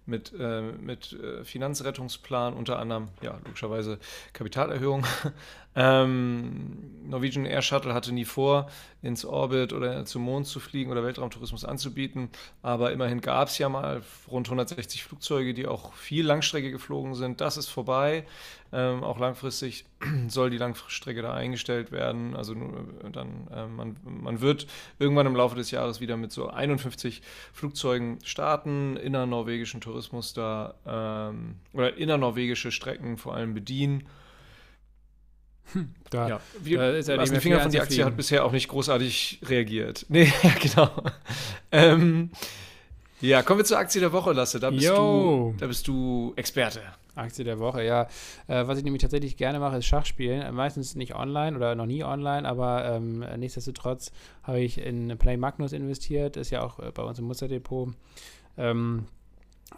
mit, äh, mit äh, Finanzrettungsplan, unter anderem, ja, logischerweise Kapitalerhöhung. ähm, Norwegian Air Shuttle hatte nie vor, ins Orbit oder zum Mond zu fliegen oder Weltraumtourismus anzubieten, aber immerhin gab es ja mal rund 160 Flugzeuge, die auch viel Langstrecke geflogen sind. Das ist vorbei. Ähm, auch langfristig soll die Langstrecke da eingestellt werden. Also äh, dann, äh, man, man wird irgendwann im Laufe des Jahres wieder mit so 51 Flugzeugen starten, innernorwegischen Tourismus da ähm, oder innernorwegische Strecken vor allem bedienen. Hm, da, ja, wir, da ist ja also die Finger von die Aktie hat bisher auch nicht großartig reagiert. Nee, ja, genau. ähm, ja, kommen wir zur Aktie der Woche, Lasse. Da bist, du, da bist du Experte. Aktie der Woche, ja. Äh, was ich nämlich tatsächlich gerne mache, ist Schachspielen. Meistens nicht online oder noch nie online, aber ähm, nichtsdestotrotz habe ich in Play Magnus investiert, ist ja auch äh, bei uns im Musterdepot. Ähm,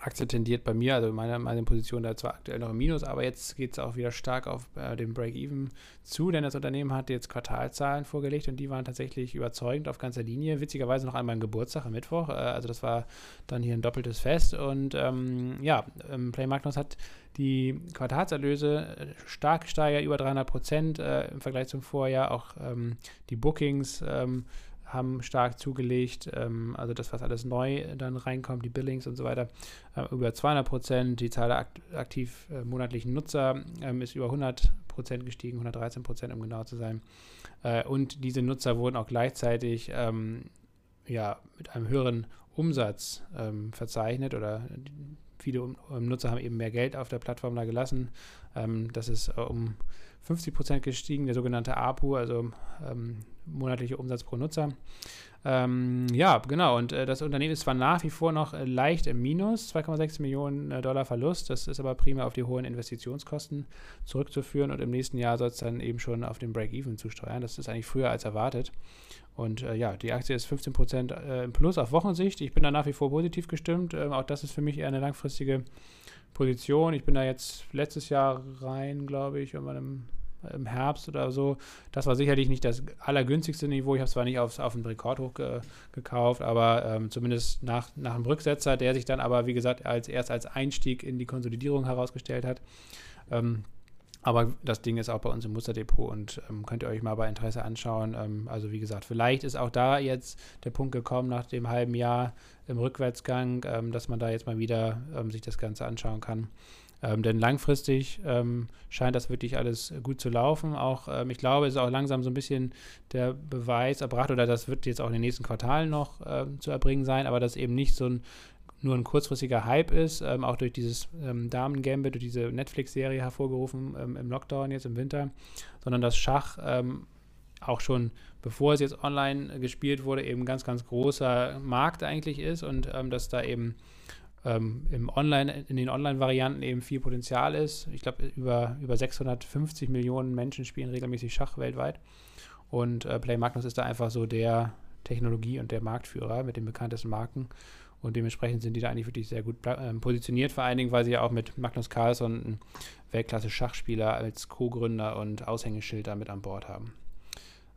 Aktie tendiert bei mir, also meine, meine Position da zwar aktuell noch im Minus, aber jetzt geht es auch wieder stark auf äh, den Break-Even zu, denn das Unternehmen hat jetzt Quartalzahlen vorgelegt und die waren tatsächlich überzeugend auf ganzer Linie. Witzigerweise noch an meinem Geburtstag am Mittwoch, äh, also das war dann hier ein doppeltes Fest und ähm, ja, ähm, Play Magnus hat die Quartalserlöse äh, stark gesteigert, über 300 Prozent äh, im Vergleich zum Vorjahr, auch ähm, die Bookings ähm, haben stark zugelegt. Ähm, also das, was alles neu dann reinkommt, die Billings und so weiter, äh, über 200 Prozent. Die Zahl der akt aktiv äh, monatlichen Nutzer ähm, ist über 100 Prozent gestiegen, 113 Prozent, um genau zu sein. Äh, und diese Nutzer wurden auch gleichzeitig ähm, ja, mit einem höheren Umsatz ähm, verzeichnet oder viele um Nutzer haben eben mehr Geld auf der Plattform da gelassen. Ähm, das ist äh, um 50 Prozent gestiegen, der sogenannte APU, also ähm, monatlicher Umsatz pro Nutzer. Ähm, ja, genau. Und äh, das Unternehmen ist zwar nach wie vor noch äh, leicht im Minus, 2,6 Millionen äh, Dollar Verlust. Das ist aber primär auf die hohen Investitionskosten zurückzuführen und im nächsten Jahr soll es dann eben schon auf den Break-Even zusteuern. Das ist eigentlich früher als erwartet. Und äh, ja, die Aktie ist 15 Prozent äh, im Plus auf Wochensicht. Ich bin da nach wie vor positiv gestimmt. Ähm, auch das ist für mich eher eine langfristige Position. Ich bin da jetzt letztes Jahr rein, glaube ich, irgendwann im im Herbst oder so. Das war sicherlich nicht das allergünstigste Niveau. Ich habe es zwar nicht aufs, auf den Rekordhoch ge, gekauft, aber ähm, zumindest nach, nach einem Rücksetzer, der sich dann aber, wie gesagt, als erst als Einstieg in die Konsolidierung herausgestellt hat. Ähm, aber das Ding ist auch bei uns im Musterdepot und ähm, könnt ihr euch mal bei Interesse anschauen. Ähm, also wie gesagt, vielleicht ist auch da jetzt der Punkt gekommen nach dem halben Jahr im Rückwärtsgang, ähm, dass man da jetzt mal wieder ähm, sich das Ganze anschauen kann. Ähm, denn langfristig ähm, scheint das wirklich alles gut zu laufen. Auch, ähm, ich glaube, es ist auch langsam so ein bisschen der Beweis erbracht, oder das wird jetzt auch in den nächsten Quartalen noch ähm, zu erbringen sein, aber dass eben nicht so ein nur ein kurzfristiger Hype ist, ähm, auch durch dieses ähm, Damen-Gambit, durch diese Netflix-Serie hervorgerufen im Lockdown jetzt im Winter, sondern dass Schach auch schon bevor es jetzt online gespielt wurde, eben ganz, ganz großer Markt eigentlich ist und ähm, dass da eben ähm, im Online, in den Online-Varianten eben viel Potenzial ist. Ich glaube, über, über 650 Millionen Menschen spielen regelmäßig Schach weltweit. Und äh, Play Magnus ist da einfach so der Technologie- und der Marktführer mit den bekanntesten Marken. Und dementsprechend sind die da eigentlich wirklich sehr gut äh, positioniert, vor allen Dingen, weil sie ja auch mit Magnus Carlsson einen Weltklasse-Schachspieler als Co-Gründer und Aushängeschild da mit an Bord haben.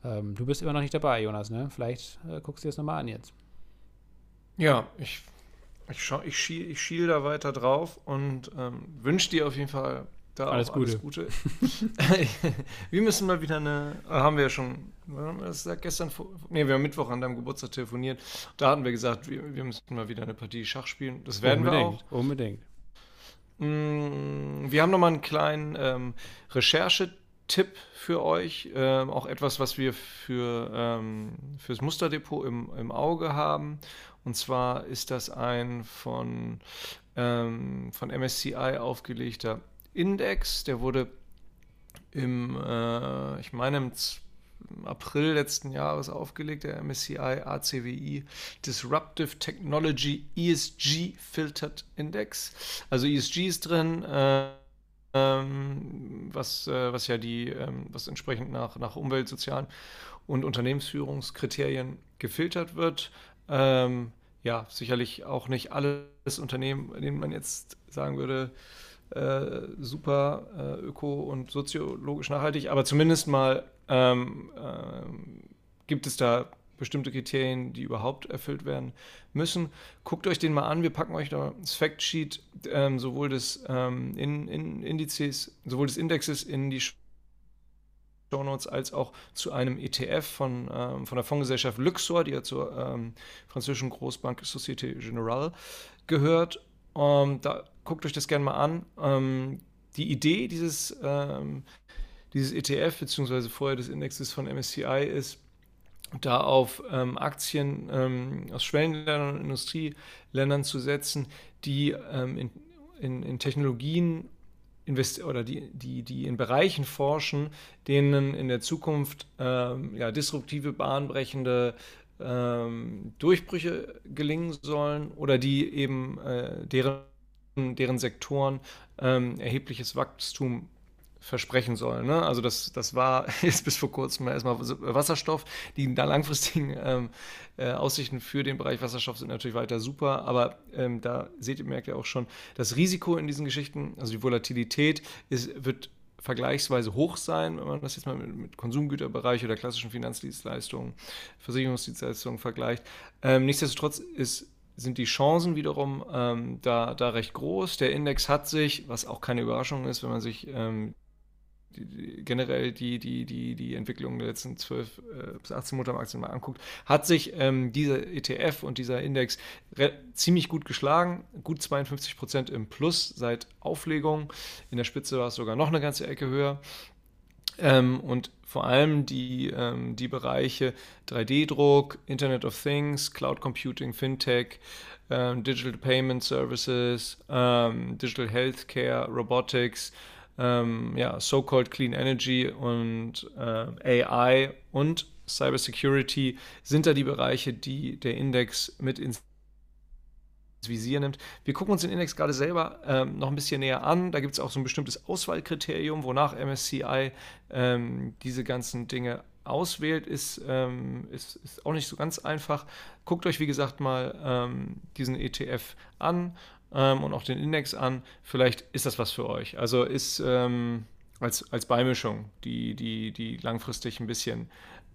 Ähm, du bist immer noch nicht dabei, Jonas, ne? Vielleicht äh, guckst du dir das nochmal an jetzt. Ja, ich ich, schau, ich, schiel, ich schiel da weiter drauf und ähm, wünsche dir auf jeden Fall da alles Gute. Alles Gute. wir müssen mal wieder eine, haben wir ja schon, das ist gestern, nee, wir haben Mittwoch an deinem Geburtstag telefoniert. Da hatten wir gesagt, wir, wir müssen mal wieder eine Partie Schach spielen. Das werden unbedingt, wir auch. Unbedingt. Mm, wir haben nochmal einen kleinen ähm, Recherchetipp für euch. Ähm, auch etwas, was wir für ähm, fürs Musterdepot im, im Auge haben. Und zwar ist das ein von, ähm, von MSCI aufgelegter Index. Der wurde im, äh, ich meine, im April letzten Jahres aufgelegt, der MSCI ACWI Disruptive Technology ESG Filtered Index. Also ESG ist drin, äh, ähm, was, äh, was ja die, ähm, was entsprechend nach, nach Umwelt, Sozialen und Unternehmensführungskriterien gefiltert wird. Ähm, ja, sicherlich auch nicht alles Unternehmen, denen man jetzt sagen würde, äh, super äh, öko- und soziologisch nachhaltig, aber zumindest mal ähm, ähm, gibt es da bestimmte Kriterien, die überhaupt erfüllt werden müssen. Guckt euch den mal an. Wir packen euch da das Factsheet ähm, sowohl des ähm, in, in Indizes, sowohl des Indexes in die Shownotes als auch zu einem ETF von, ähm, von der Fondsgesellschaft Luxor, die ja zur ähm, französischen Großbank Société Générale gehört. Ähm, da guckt euch das gerne mal an. Ähm, die Idee dieses, ähm, dieses ETF, beziehungsweise vorher des Indexes von MSCI, ist, da auf Aktien aus Schwellenländern und Industrieländern zu setzen, die in, in, in, Technologien oder die, die, die in Bereichen forschen, denen in der Zukunft ähm, ja, disruptive, bahnbrechende ähm, Durchbrüche gelingen sollen oder die eben äh, deren, deren Sektoren ähm, erhebliches Wachstum versprechen sollen. Ne? Also das, das war jetzt bis vor kurzem erstmal Wasserstoff. Die langfristigen ähm, äh, Aussichten für den Bereich Wasserstoff sind natürlich weiter super, aber ähm, da seht ihr, merkt ihr auch schon, das Risiko in diesen Geschichten, also die Volatilität, ist, wird vergleichsweise hoch sein, wenn man das jetzt mal mit, mit Konsumgüterbereich oder klassischen Finanzdienstleistungen, Versicherungsdienstleistungen vergleicht. Ähm, nichtsdestotrotz ist sind die Chancen wiederum ähm, da, da recht groß. Der Index hat sich, was auch keine Überraschung ist, wenn man sich ähm, die, generell die, die, die, die Entwicklung der letzten 12 äh, bis 18 Monate am Aktien mal anguckt, hat sich ähm, dieser ETF und dieser Index ziemlich gut geschlagen. Gut 52 Prozent im Plus seit Auflegung. In der Spitze war es sogar noch eine ganze Ecke höher. Ähm, und vor allem die, ähm, die Bereiche 3D-Druck, Internet of Things, Cloud Computing, Fintech, ähm, Digital Payment Services, ähm, Digital Healthcare, Robotics, ähm, ja, so-called Clean Energy und äh, AI und Cybersecurity sind da die Bereiche, die der Index mit ins Visier nimmt. Wir gucken uns den Index gerade selber ähm, noch ein bisschen näher an. Da gibt es auch so ein bestimmtes Auswahlkriterium, wonach MSCI ähm, diese ganzen Dinge auswählt, ist, ähm, ist, ist, auch nicht so ganz einfach. Guckt euch, wie gesagt, mal ähm, diesen ETF an ähm, und auch den Index an. Vielleicht ist das was für euch. Also ist ähm, als, als Beimischung, die, die, die langfristig ein bisschen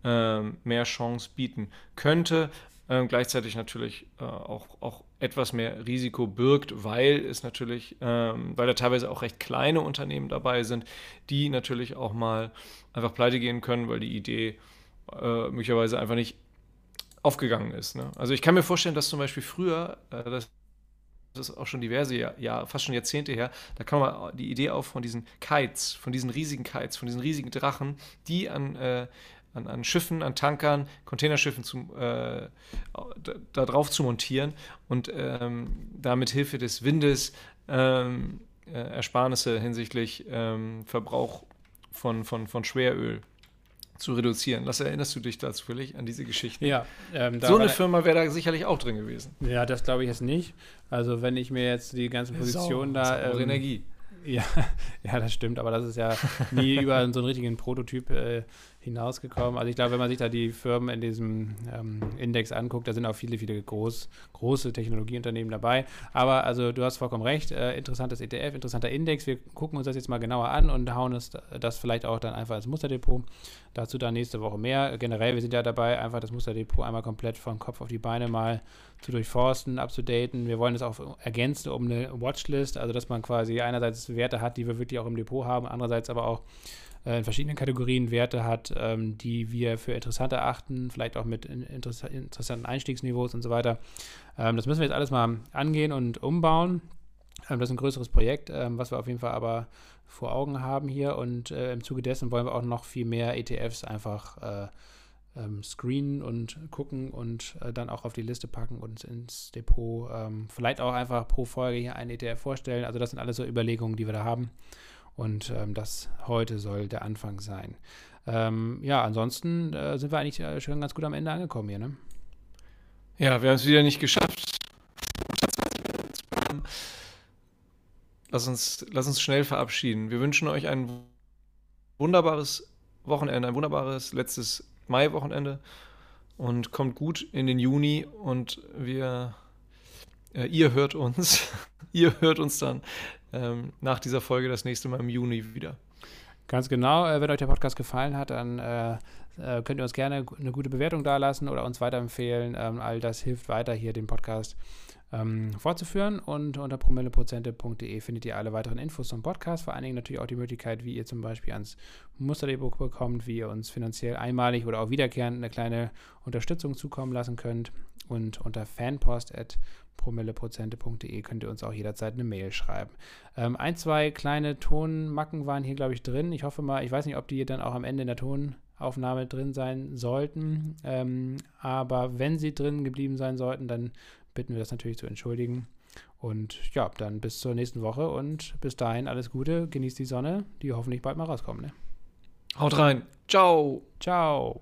ähm, mehr Chance bieten könnte. Ähm, gleichzeitig natürlich äh, auch, auch etwas mehr Risiko birgt, weil es natürlich, ähm, weil da teilweise auch recht kleine Unternehmen dabei sind, die natürlich auch mal einfach pleite gehen können, weil die Idee äh, möglicherweise einfach nicht aufgegangen ist. Ne? Also ich kann mir vorstellen, dass zum Beispiel früher, äh, das das ist auch schon diverse Jahre, fast schon Jahrzehnte her, da kam mal die Idee auf von diesen Kites, von diesen riesigen Kites, von diesen riesigen Drachen, die an, äh, an, an, Schiffen, an Tankern, Containerschiffen zu, äh, da, da, drauf zu montieren und ähm, da mit Hilfe des Windes ähm, äh, Ersparnisse hinsichtlich ähm, Verbrauch von, von, von Schweröl zu reduzieren. Was erinnerst du dich dazu völlig an diese Geschichte? Ja, ähm, so eine Firma wäre da sicherlich auch drin gewesen. Ja, das glaube ich jetzt nicht. Also wenn ich mir jetzt die ganzen Positionen Sau, da ähm, Energie. Ja, ja, das stimmt, aber das ist ja nie über so einen richtigen Prototyp äh, hinausgekommen. Also ich glaube, wenn man sich da die Firmen in diesem ähm, Index anguckt, da sind auch viele, viele groß, große Technologieunternehmen dabei. Aber also du hast vollkommen recht, äh, interessantes ETF, interessanter Index. Wir gucken uns das jetzt mal genauer an und hauen es, das vielleicht auch dann einfach als Musterdepot. Dazu dann nächste Woche mehr. Generell, wir sind ja dabei, einfach das Musterdepot einmal komplett von Kopf auf die Beine mal zu durchforsten, abzudaten. Wir wollen es auch ergänzen um eine Watchlist, also dass man quasi einerseits Werte hat, die wir wirklich auch im Depot haben, andererseits aber auch in verschiedenen Kategorien Werte hat, ähm, die wir für interessant erachten, vielleicht auch mit interess interessanten Einstiegsniveaus und so weiter. Ähm, das müssen wir jetzt alles mal angehen und umbauen. Ähm, das ist ein größeres Projekt, ähm, was wir auf jeden Fall aber vor Augen haben hier und äh, im Zuge dessen wollen wir auch noch viel mehr ETFs einfach äh, ähm, screenen und gucken und äh, dann auch auf die Liste packen und ins Depot. Ähm, vielleicht auch einfach pro Folge hier einen ETF vorstellen. Also das sind alles so Überlegungen, die wir da haben. Und ähm, das heute soll der Anfang sein. Ähm, ja, ansonsten äh, sind wir eigentlich äh, schon ganz gut am Ende angekommen hier, ne? Ja, wir haben es wieder nicht geschafft. Lass uns, lass uns schnell verabschieden. Wir wünschen euch ein wunderbares Wochenende, ein wunderbares letztes Mai-Wochenende und kommt gut in den Juni und wir, äh, ihr hört uns, ihr hört uns dann ähm, nach dieser Folge das nächste Mal im Juni wieder. Ganz genau. Äh, wenn euch der Podcast gefallen hat, dann äh, äh, könnt ihr uns gerne eine gute Bewertung dalassen oder uns weiterempfehlen. Ähm, all das hilft weiter, hier den Podcast ähm, fortzuführen. Und unter promilleprozente.de findet ihr alle weiteren Infos zum Podcast. Vor allen Dingen natürlich auch die Möglichkeit, wie ihr zum Beispiel ans Musterdrehbuch bekommt, wie ihr uns finanziell einmalig oder auch wiederkehrend eine kleine Unterstützung zukommen lassen könnt. Und unter fanpost.promilleprozente.de könnt ihr uns auch jederzeit eine Mail schreiben. Ähm, ein, zwei kleine Tonmacken waren hier, glaube ich, drin. Ich hoffe mal, ich weiß nicht, ob die dann auch am Ende in der Tonaufnahme drin sein sollten. Ähm, aber wenn sie drin geblieben sein sollten, dann bitten wir das natürlich zu entschuldigen. Und ja, dann bis zur nächsten Woche und bis dahin alles Gute, genießt die Sonne, die hoffentlich bald mal rauskommt. Ne? Haut rein. Ciao. Ciao.